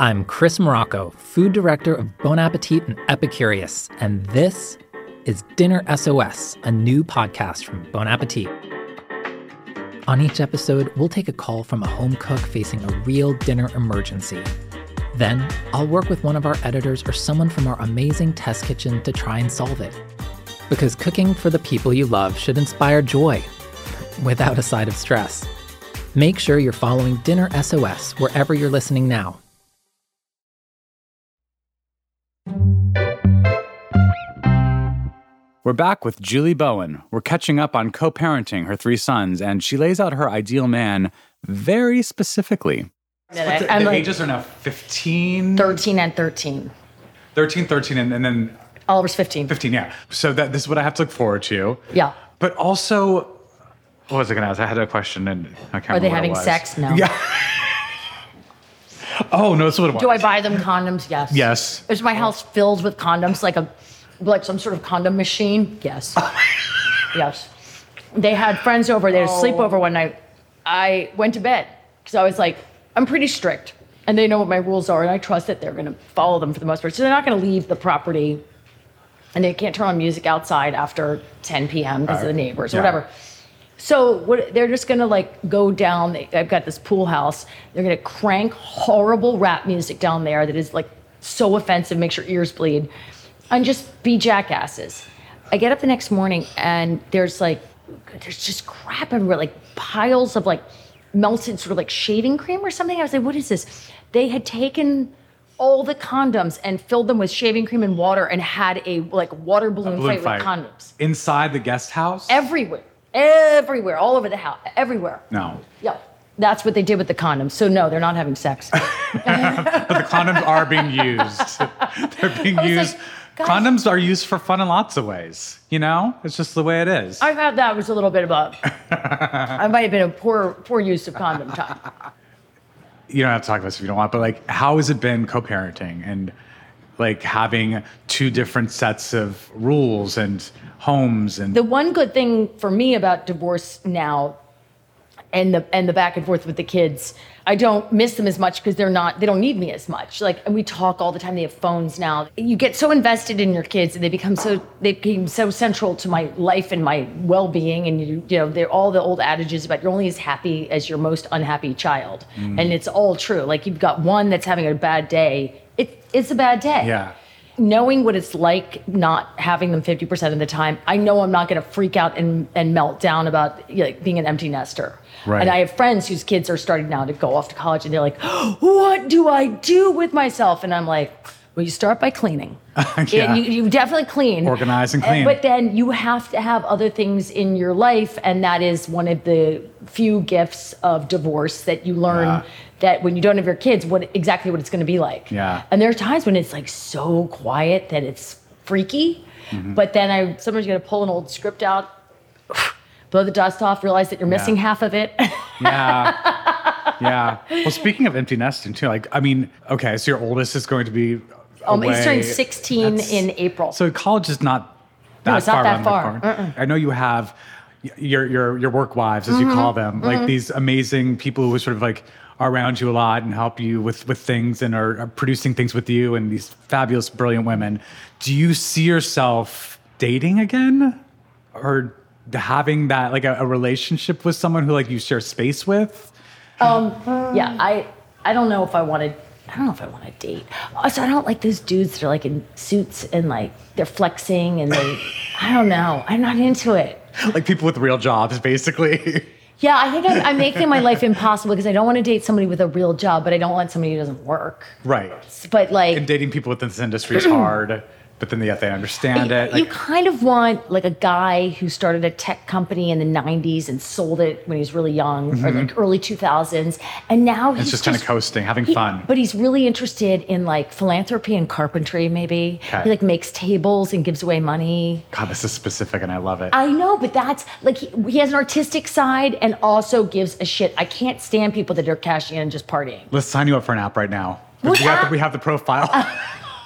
I'm Chris Morocco, food director of Bon Appetit and Epicurious, and this is Dinner SOS, a new podcast from Bon Appetit. On each episode, we'll take a call from a home cook facing a real dinner emergency. Then, I'll work with one of our editors or someone from our amazing test kitchen to try and solve it. Because cooking for the people you love should inspire joy without a side of stress. Make sure you're following Dinner SOS wherever you're listening now. We're back with Julie Bowen. We're catching up on co parenting her three sons, and she lays out her ideal man very specifically. I'm the like ages are now 15, 13 and 13. 13, 13, and, and then Oliver's 15. 15, yeah. So that this is what I have to look forward to. Yeah. But also, what was I going to ask? I had a question and I can't Are they remember what it having was. sex? No. Yeah. Oh, no, that's what it was. Do I buy them condoms? Yes. Yes. Is my house filled with condoms like a like some sort of condom machine? Yes. yes. They had friends over. They had a oh. sleepover one night. I went to bed because I was like, I'm pretty strict, and they know what my rules are, and I trust that they're going to follow them for the most part. So they're not going to leave the property, and they can't turn on music outside after 10 p.m. because of the neighbors or Yeah. whatever. So what, they're just gonna like go down. they- I've got this pool house. They're gonna crank horrible rap music down there that is like so offensive, makes your ears bleed, and just be jackasses. I get up the next morning and there's like there's just crap everywhere, like piles of like melted sort of like shaving cream or something. I was like, what is this? They had taken all the condoms and filled them with shaving cream and water and had a like water balloon, Balloon fight, fight. with condoms Inside the guest house? everywhere, everywhere, all over the house, everywhere. no. Yeah, that's what they did with the condoms. So no, they're not having sex. But the condoms are being used. They're being was like, used. Guys- condoms are used for fun in lots of ways. You know, it's just the way it is. I thought that was a little bit of a. I might have been a poor, poor use of condom time. you don't have to talk about this if you don't want, but like, how has it been co-parenting and like having two different sets of rules and homes and The one good thing for me about divorce now, and the and the back and forth with the kids, I don't miss them as much because they're not they don't need me as much. Like and we talk all the time. They have phones now. You get so invested in your kids, and they become so they became so central to my life and my well being. And you you know they're all the old adages about you're only as happy as your most unhappy child, mm. and it's all true. Like you've got one that's having a bad day. It, it's a bad day yeah. Knowing what it's like not having them 50% of the time, I know I'm not going to freak out and, and melt down about you know, like, being an empty nester. Right. And I have friends whose kids are starting now to go off to college and they're like, what do I do with myself? And I'm like, well, you start by cleaning. Yeah. And you, you definitely clean. Organize and Uh, clean. But then you have to have other things in your life. And that is one of the few gifts of divorce that you learn Yeah. that when you don't have your kids, what exactly what it's going to be like. Yeah. And there are times when it's like so quiet that it's freaky. Mm-hmm. But then I somebody's gonna pull an old script out, blow the dust off, realize that you're missing Yeah. half of it. Yeah. yeah. Well, speaking of empty nesting too, like, I mean, okay, so your oldest is going to be. Um, he's turning 16 That's- in April. So college is not that No, it's not far that around the far. I know you have your your your work wives, as you Mm-hmm. call them, like these amazing people who sort of like are around you a lot and help you with with things and are, are producing things with you, and these fabulous, brilliant women. Do you see yourself dating again, or having that like a, a relationship with someone who like you share space with? Um, Yeah, I I don't know if I want to. I don't know if I want to date. Oh, also, I don't like those dudes that are like in suits and like they're flexing and they. I don't know. I'm not into it. Like people with real jobs, basically. Yeah, I think I'm, I'm making my life impossible because I don't want to date somebody with a real job, but I don't want somebody who doesn't work. right. But like, And dating people within this industry is hard, but then yet they understand it. you kind of want like a guy who started a tech company in the 90s and sold it when he was really young or mm-hmm. like early 2000s and now he's it's just kind of coasting, having he- fun. but he's really interested in like philanthropy and carpentry maybe Okay. he like makes tables and gives away money God, this is specific, and I love it. I know, but that's like he, he has an artistic side and also gives a shit. I can't stand people that are cashing in and just partying. Let's sign you up for an app right now. We, have the, we have the profile.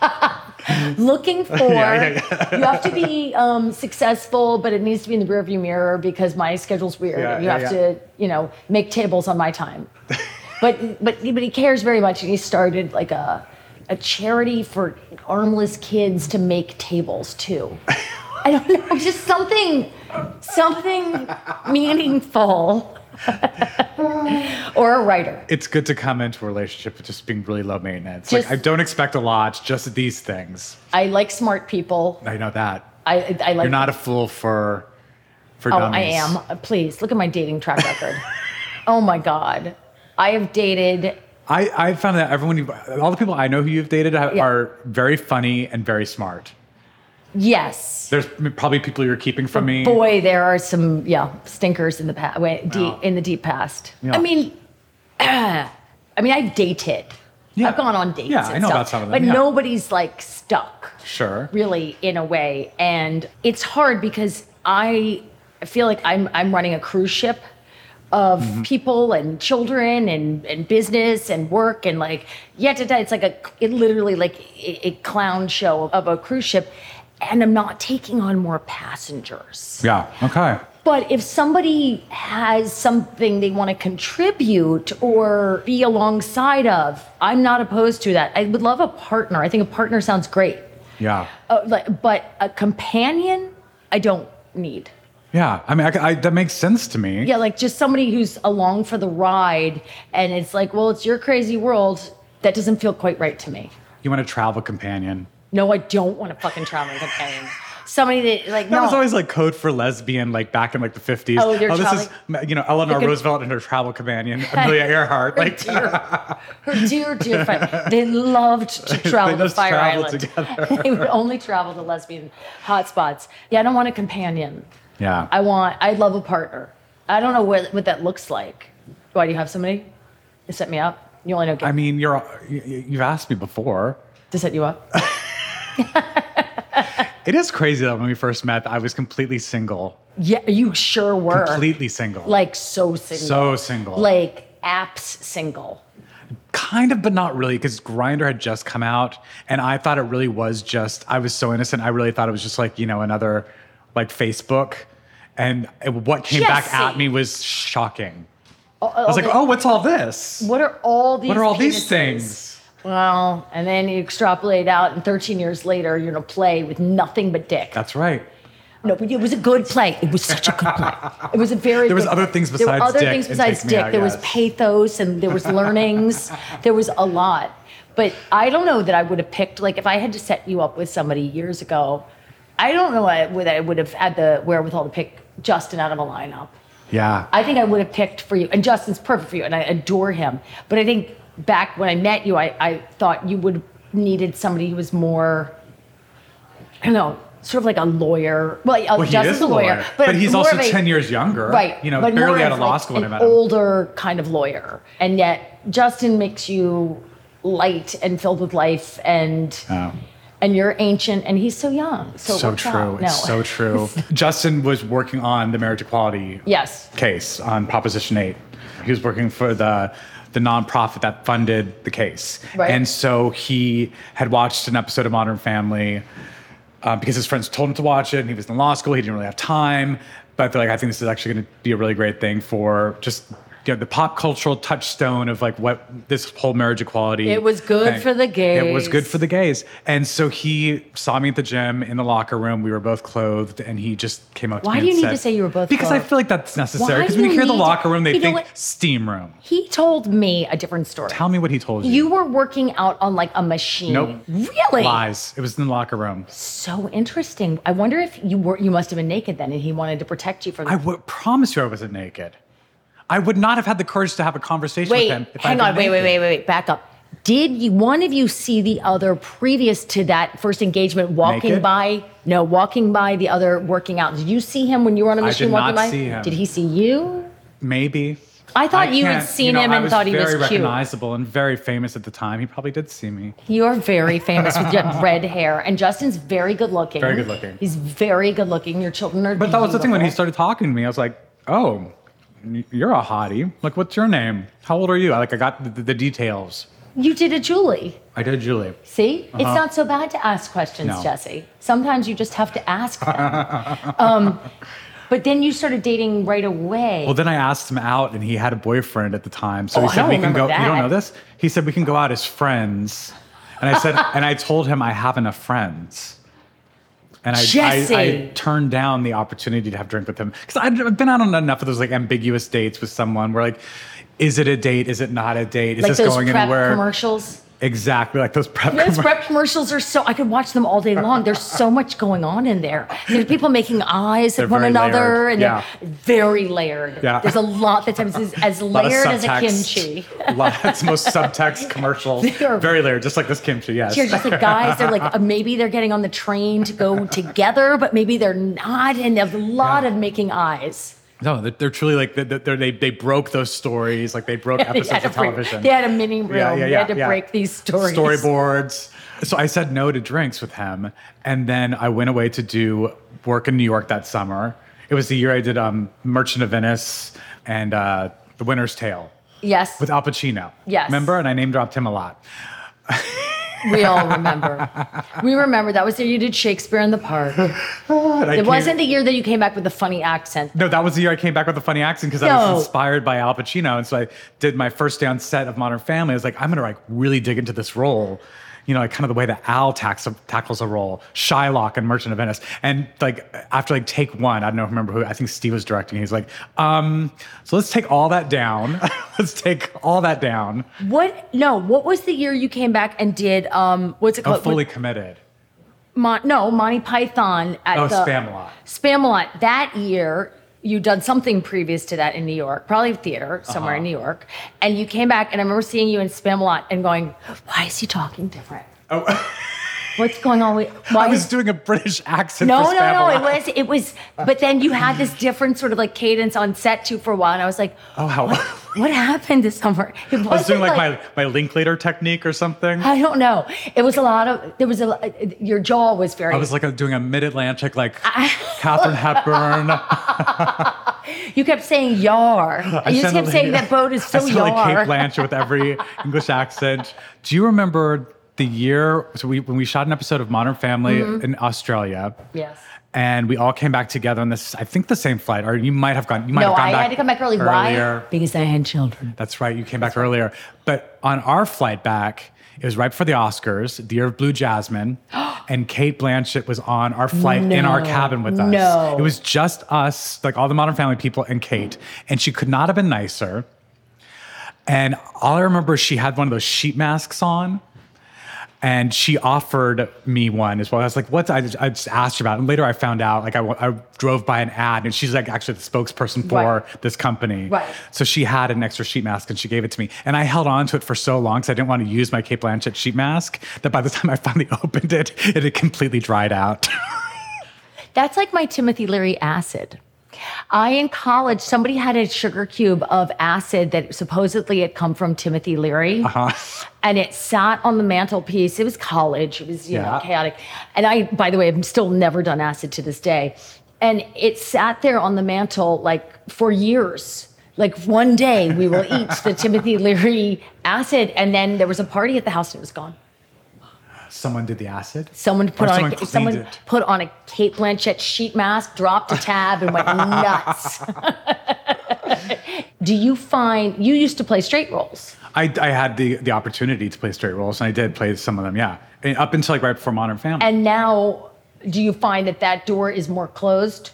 looking for Yeah, yeah, you have to be um, successful but it needs to be in the rearview mirror because my schedule's weird. Yeah, you yeah, have yeah. to you know make tables on my time. But but but he cares very much and he started like a a charity for armless kids to make tables too. I don't know just something something meaningful or a writer it's good to come into a relationship with just being really low maintenance. Just- like I don't expect a lot, just these things. i like smart people I know that. i i like You're not a fool for for Oh, dummies. I am. Please look at my dating track record. oh my God. I have dated. I, I found that everyone, you, all the people I know who you've dated Yeah. are very funny and very smart. Yes. There's probably people you're keeping from me. Boy, there are some yeah stinkers in the past. Deep, in the deep past. Yeah. I mean, I mean, I've dated. Yeah. I've gone on dates. Yeah, I know stuff, about some of them, But yeah. nobody's like stuck. Sure. really in a way and it's hard because i feel like i'm i'm running a cruise ship of Mm-hmm. people and children and and business and work and like yeah it's like a it literally like a, a clown show of a cruise ship and i'm not taking on more passengers Yeah. Okay. but if somebody has something they want to contribute or be alongside of, I'm not opposed to that. I would love a partner. I think a partner sounds great. Yeah. Uh, like, but a companion, I don't need. Yeah. I mean, I, I, that makes sense to me. Yeah, like just somebody who's along for the ride, and it's like, well, it's your crazy world. That doesn't feel quite right to me. You want a travel companion. No, I don't want a fucking traveling companion. Somebody that like That no. was always like code for lesbian, like back in like the 50s. Oh, they're oh, this is, you know, Eleanor Roosevelt and her travel companion, Amelia Earhart. her Like, dear, her dear, dear friend. They loved to travel to just Fire traveled Island. together. they would only travel to lesbian hotspots. Yeah, I don't want a companion. yeah. I want. I love a partner. I don't know what what that looks like. Why do you have somebody to set me up? You only know I mean, you're, you've asked me before. to set you up. It is crazy that when we first met, I was completely single. Yeah, you sure were. Completely single. Like so single. So single. Like apps single. kind of, but not really, because Grindr had just come out, and I thought it really was just. I was so innocent. I really thought it was just like you know another like Facebook, and what came back at me was shocking. I I was oh, like, oh. oh, what's all this? What are all these? What are all these things? Well, and then you extrapolate out, and 13 years later, you're in a play with nothing but dick. That's right. No, but it was a good play. It was such a good play. It was a very. There was other play. things There were besides other dick things besides dick. Out, there was pathos, and there was learnings. there was a lot. But I don't know that I would have picked. Like, if I had to set you up with somebody years ago, I don't know whether I would have had the wherewithal to pick Justin out of a lineup. Yeah. I think I would have picked for you, and Justin's perfect for you, and I adore him. But I think back when I met you, I, I thought you would needed somebody who was more, I don't know, sort of like a lawyer. Well, Well, he Justin's is a lawyer, but, he's also a- 10 years younger. Right. You know, barely out of law like school when I an met him. older kind of lawyer, and yet Justin makes you light and filled with life, and Oh. and you're ancient, and he's so young. So, So true. out. It's so true. Justin was working on the marriage equality yes. case on Proposition 8. He was working for the the nonprofit that funded the case. Right. And so he had watched an episode of Modern Family uh, because his friends told him to watch it and he was in law school. He didn't really have time. but like I think this is actually going to be a really great thing for just you know the pop cultural touchstone of like what this whole marriage equality. It was good for the gays. It was good for the gays, and so he saw me at the gym in the locker room. We were both clothed, and he just came up to Why me do you and need said, to say you were both Because I feel like that's necessary. Because when you hear the locker room, they You think steam room. He told me a different story. Tell me what he told you. You were working out on like a machine. Nope. Really? lies. It was in the locker room. So interesting. I wonder if you were you must have been naked then and he wanted to protect you from I would promise you I wasn't naked. I would not have had the courage to have a conversation Wait, with him. if I hang had on, wait, wait, wait, wait, wait, back up. Did you, one of you see the other previous to that first engagement walking Naked? by? No, walking by the other working out. Did you see him when you were on a machine walking by? see him. Did he see you? Maybe. I thought you had seen know, him and thought he was cute. very recognizable and very famous at the time. He probably did see me. You're very famous with your red hair, and Justin's very good looking. Very good looking. He's very good looking. Your children are. But that was the thing when he started talking to me. I was like, "Oh, you're a hottie. Like, what's your name? How old are you?" Like I got the, the details. You did a Julie. I did, Julie. See, it's Uh-huh. not so bad to ask questions, No. Jesse. Sometimes you just have to ask them. um, but then you started dating right away. Well, then I asked him out, and he had a boyfriend at the time. So Oh, he said we can go. You don't know this? He said we can go out as friends. And I said, and I told him I have enough friends. And I, I, I turned down the opportunity to have a drink with him because I've been out on enough of those like ambiguous dates with someone where like, is it a date? Is it not a date? Is like this those going prep anywhere? commercials. Exactly, like those prep. Those commer- prep commercials are so I could watch them all day long. There's so much going on in there. There's people making eyes They're at one another, layered. and Yeah. they're very layered. Yeah. There's a lot that times is as A lot of layered as a kimchi. A lot, it's most subtext commercial. They're- Very layered, just like this kimchi. Yes. You're just like guys. They're like uh, maybe they're getting on the train to go together, but maybe they're not, and there's a lot of making eyes. No, they're, they're truly like they're, they they broke those stories, like they broke episodes of to break- television. they had a mini room. Yeah, they had to yeah. break these stories. Storyboards. So I said no to drinks with him, and then I went away to do work in New York that summer. It was the year I did um, Merchant of Venice and uh, The Winter's Tale Yes, with Al Pacino. Yes. remember? And I name dropped him a lot. we all remember. we remember that was the year you did Shakespeare in the Park. It wasn't the year that you came back with a funny accent. No, that was the year I came back with a funny accent because I was inspired by Al Pacino. And so I did my first day on set of Modern Family. I was like, I'm gonna like really dig into this role. You know, like kind of the way that Al tax- tackles a role, Shylock and Merchant of Venice. And like after like take one, I don't know, remember who, I think Steve was directing. He's like, um, so let's take all that down. let's take all that down. What? No, what was the year you came back and did? Um, what's it Oh, called? fully committed. Mon- no, Monty Python at Oh, the Spamalot. Spamalot. That year, you done something previous to that in New York, probably theater somewhere in Uh-huh. New York, and you came back, and I remember seeing you in Spamalot and going, "Why is he talking different? What's going on with? Why. I was is- doing a British accent. no, no, no. It was, it was. But then you had this different sort of like cadence on set too for a while, and I was like, Oh, how. "What happened this summer?" It I was doing wasn't like, my, my Linklater technique or something. I don't know. It was a lot of. There was a. Your jaw was very. I was like a, doing a mid Atlantic, like Katharine Hepburn. You kept saying "yar." I you just kept saying that boat is so I sounded like. Cate Blanchett with every English accent. Do you remember the year so we, when we shot an episode of Modern Family Mhm. in Australia? Yes. And we all came back together on this, I think the same flight, or you might have gone. You might No, have gone I back had to come back early. earlier. Why? Because I had children. That's right. You came back earlier. But on our flight back, it was right before the Oscars, the year of Blue Jasmine, and Cate Blanchett was on our flight in our cabin with us. No. It was just us, like all the Modern Family people, and Kate. And she could not have been nicer. And all I remember is she had one of those sheet masks on. And she offered me one as well. I was like, "What's?" I just, I just asked her about, it. and later I found out. Like, I drove by an ad, and she's like actually the spokesperson for Right. this company. Right. So she had an extra sheet mask, and she gave it to me. And I held on to it for so long because I didn't want to use my Cate Blanchett sheet mask. That by the time I finally opened it, it had completely dried out. That's like my Timothy Leary acid. I in college, somebody had a sugar cube of acid that supposedly had come from Timothy Leary. Uh-huh. And it sat on the mantelpiece. It was college. It was, you know, chaotic. And I, by the way, I've still never done acid to this day. And it sat there on the mantle like for years. Like one day we will eat the Timothy Leary acid. And then there was a party at the house and it was gone. Someone did the acid. Someone put Or on someone a, someone it. put on a Cate Blanchett sheet mask, dropped a tab, and went nuts. Do you find you used to play straight roles? I, I had the the opportunity to play straight roles, and I did play some of them. Yeah, and up until like right before Modern Family. And now, do you find that that door is more closed?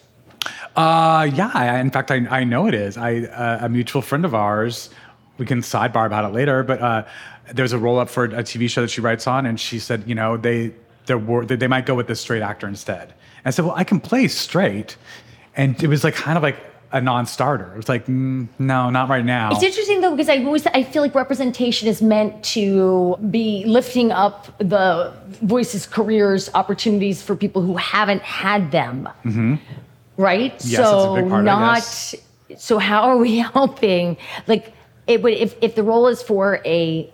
Uh, yeah. In fact, I, I know it is. I uh, a mutual friend of ours. We can sidebar about it later, but uh, there's a roll up for a TV show that she writes on, and she said, you know, they wor- they might go with this straight actor instead. And I said, well, I can play straight, and it was like kind of like a non-starter. It was like, mm, no, not right now. It's interesting though because I always I feel like representation is meant to be lifting up the voices, careers, opportunities for people who haven't had them, hmm right? Yes, it's a so big part not. So how are we helping? Like it would if if the role is for a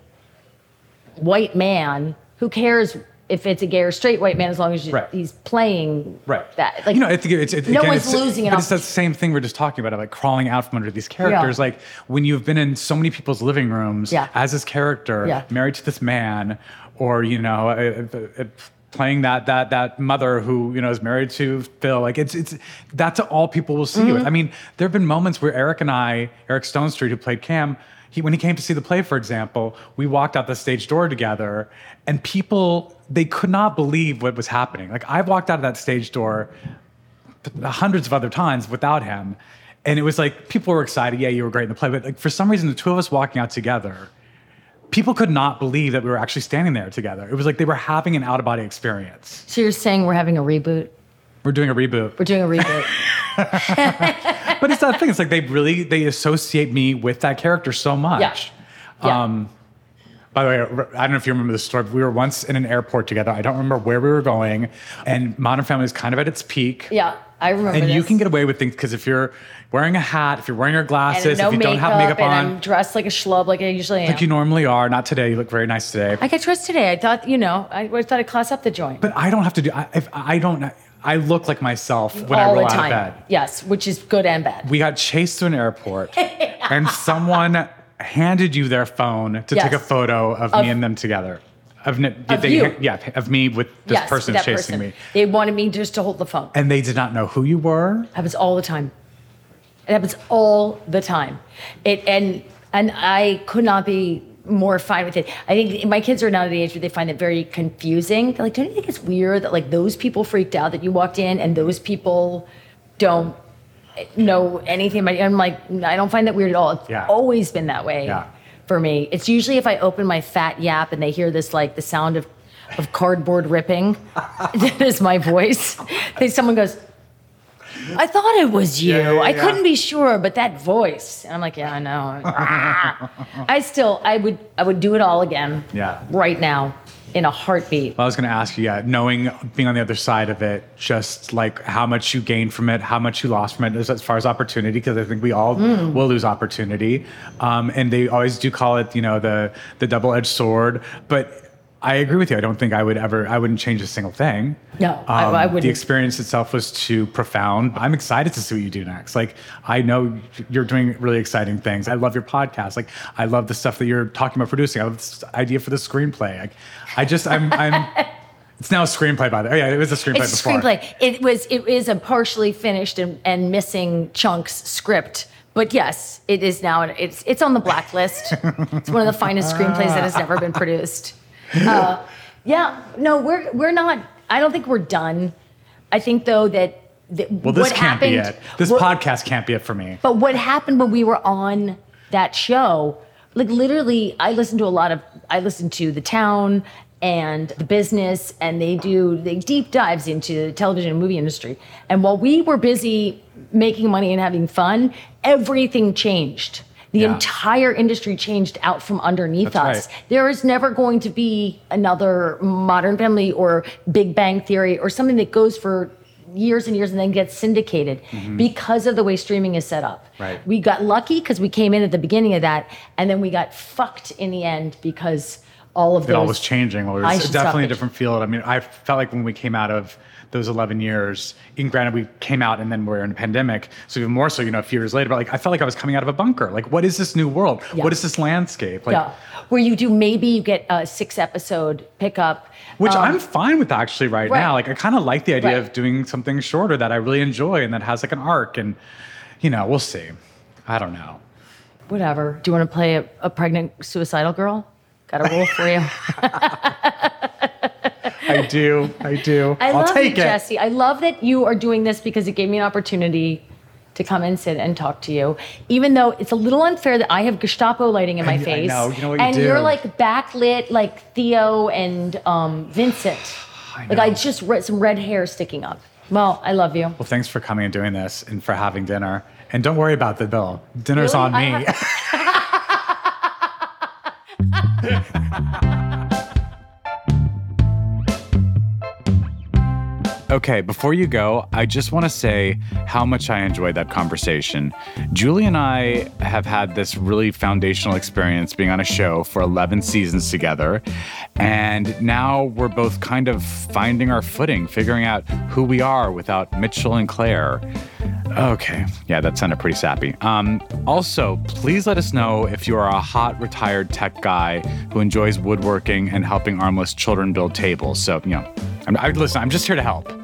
white man, who cares if it's a gay or straight white man as long as you- Right. he's playing Right. that? Like you know, I think it's, it, no again, one's it's, losing an But it's the same thing we're just talking about, like crawling out from under these characters. Yeah. Like when you've been in so many people's living rooms Yeah. as this character, Yeah. married to this man, or you know, uh, uh, uh, playing that that that mother who you know is married to Phil. Like it's it's that's all people will see you. with. I mean, there have been moments where Eric and I, Eric Stonestreet, who played Cam. He, when he came to see the play, for example, we walked out the stage door together, and people they could not believe what was happening. Like I've walked out of that stage door hundreds of other times without him. And it was like people were excited, yeah, you were great in the play. But like for some reason, the two of us walking out together, people could not believe that we were actually standing there together. It was like they were having an out of body experience. So you're saying we're having a reboot? We're doing a reboot. We're doing a reboot. but it's that thing. It's like they really they associate me with that character so much. Yeah. Um, by the way, I don't know if you remember this story. But we were once in an airport together. I don't remember where we were going, and Modern Family is kind of at its peak. yeah, I remember. and you can get away with things because if you're wearing a hat, if you're wearing your glasses, no if you makeup, don't have makeup on, I'm dressed like a schlub like I usually am. like you normally are. Not today. You look very nice today. I got dressed today. I thought, you know, I, I thought I'd class up the joint. but I don't have to do. I, if I don't. I look like myself when all I roll the out of bed. Yes, which is good and bad. We got chased to an airport, and someone handed you their phone to take a photo of, Of- me and them together. Of, ne- Of they, you. Yeah, of me with this yes, person that chasing person. me, They wanted me just to hold the phone. and they did not know who you were. happens all the time. It happens all the time. It and and I could not be more fine with it. I think my kids are now at the age where they find it very confusing. They're like, don't you think it's weird that like those people freaked out that you walked in and those people don't know anything about you? I'm like, I don't find that weird at all. It's Yeah. always been that way Yeah. for me. It's usually if I open my fat yap and they hear this like the sound of of cardboard ripping. that is my voice. Then someone goes, I thought it was you. Yeah, yeah, I couldn't be sure, but that voice. And I'm like, yeah, I know. I still, I would, I would do it all again. Yeah. Right now, in a heartbeat. Well, I was going to ask you, yeah, knowing being on the other side of it, just like how much you gained from it, how much you lost from it, as, as far as opportunity, because I think we all Mm. will lose opportunity. Um, and they always do call it, you know, the the double edged sword. But I agree with you. I don't think I would ever, I wouldn't change a single thing. No, I- I um, The wouldn't. The experience itself was too profound. I'm excited to see what you do next. Like, I know you're doing really exciting things. I love your podcast. Like, I love the stuff that you're talking about producing. I love this idea for the screenplay. Like, I just, I'm, I'm. It's now a screenplay, by the way. Oh, yeah, it was a screenplay It's a before. screenplay. It was, it is a partially finished and, and missing chunks script. But yes, it is now. It's it's on the blacklist. it's one of the finest screenplays that has ever been produced. Uh, yeah, no, we're we're not. I don't think we're done. I think though that, that Well, this what can't be happened, it. This what- podcast can't be it for me. But what happened when we were on that show? Like literally, I listened to a lot of. I listened to the town and the business, and they do they deep dives into the television and movie industry. And while we were busy making money and having fun, everything changed. The Yeah. entire industry changed out from underneath That's us. right. There is never going to be another Modern Family or Big Bang Theory or something that goes for years and years and then gets syndicated Mhm. because of the way streaming is set up. Right. We got lucky because we came in at the beginning of that, and then we got fucked in the end because all of It those. all was changing. Well, it was definitely a different field. I mean, I felt like when we came out of those 11 years. And granted, we came out and then we're in a pandemic. So even more so, you know, a few years later, but like I felt like I was coming out of a bunker. Like, what is this new world? Yeah. What is this landscape? Like, yeah. Where you do maybe you get a six episode pickup. which um, I'm fine with actually right, Right. now. Like, I kind of like the idea Right. of doing something shorter that I really enjoy and that has like an arc. And, you know, we'll see. I don't know. whatever. Do you want to play a, a pregnant suicidal girl? Got a role for you. I do. I do. I will love take you, it. Jesse. I love that you are doing this because it gave me an opportunity to come and sit and talk to you. Even though it's a little unfair that I have Gestapo lighting in my I- I face. know. You know what you and do. you're like backlit like Theo and um, Vincent. like I just read some red hair sticking up. Well, I love you. Well, thanks for coming and doing this and for having dinner. And don't worry about the bill. Dinner's Really? on I me. Okay, before you go, I just want to say how much I enjoyed that conversation. Julie and I have had this really foundational experience being on a show for 11 seasons together. And now we're both kind of finding our footing, figuring out who we are without Mitchell and Claire. Okay, yeah, that sounded pretty sappy. Um, also, please let us know if you are a hot retired tech guy who enjoys woodworking and helping armless children build tables. So, you know, I'm, I, listen, I'm just here to help.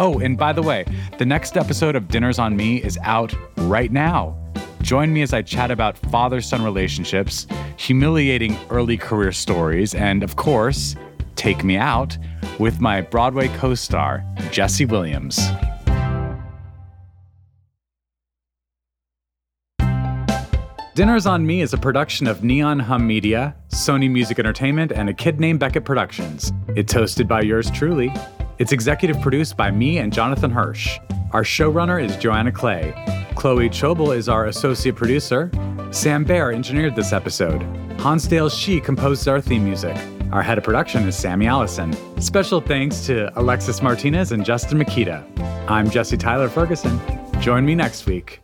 Oh, and by the way, the next episode of Dinners on Me is out right now. Join me as I chat about father son relationships, humiliating early career stories, and of course, take me out with my Broadway co star, Jesse Williams. Dinners on Me is a production of Neon Hum Media, Sony Music Entertainment, and a kid named Beckett Productions. It's hosted by yours truly. It's executive produced by me and Jonathan Hirsch. Our showrunner is Joanna Clay. Chloe Chobel is our associate producer. Sam Baer engineered this episode. Hansdale Hsu composed our theme music. Our head of production is Sammy Allison. Special thanks to Alexis Martinez and Justin Mikita. I'm Jesse Tyler Ferguson. Join me next week.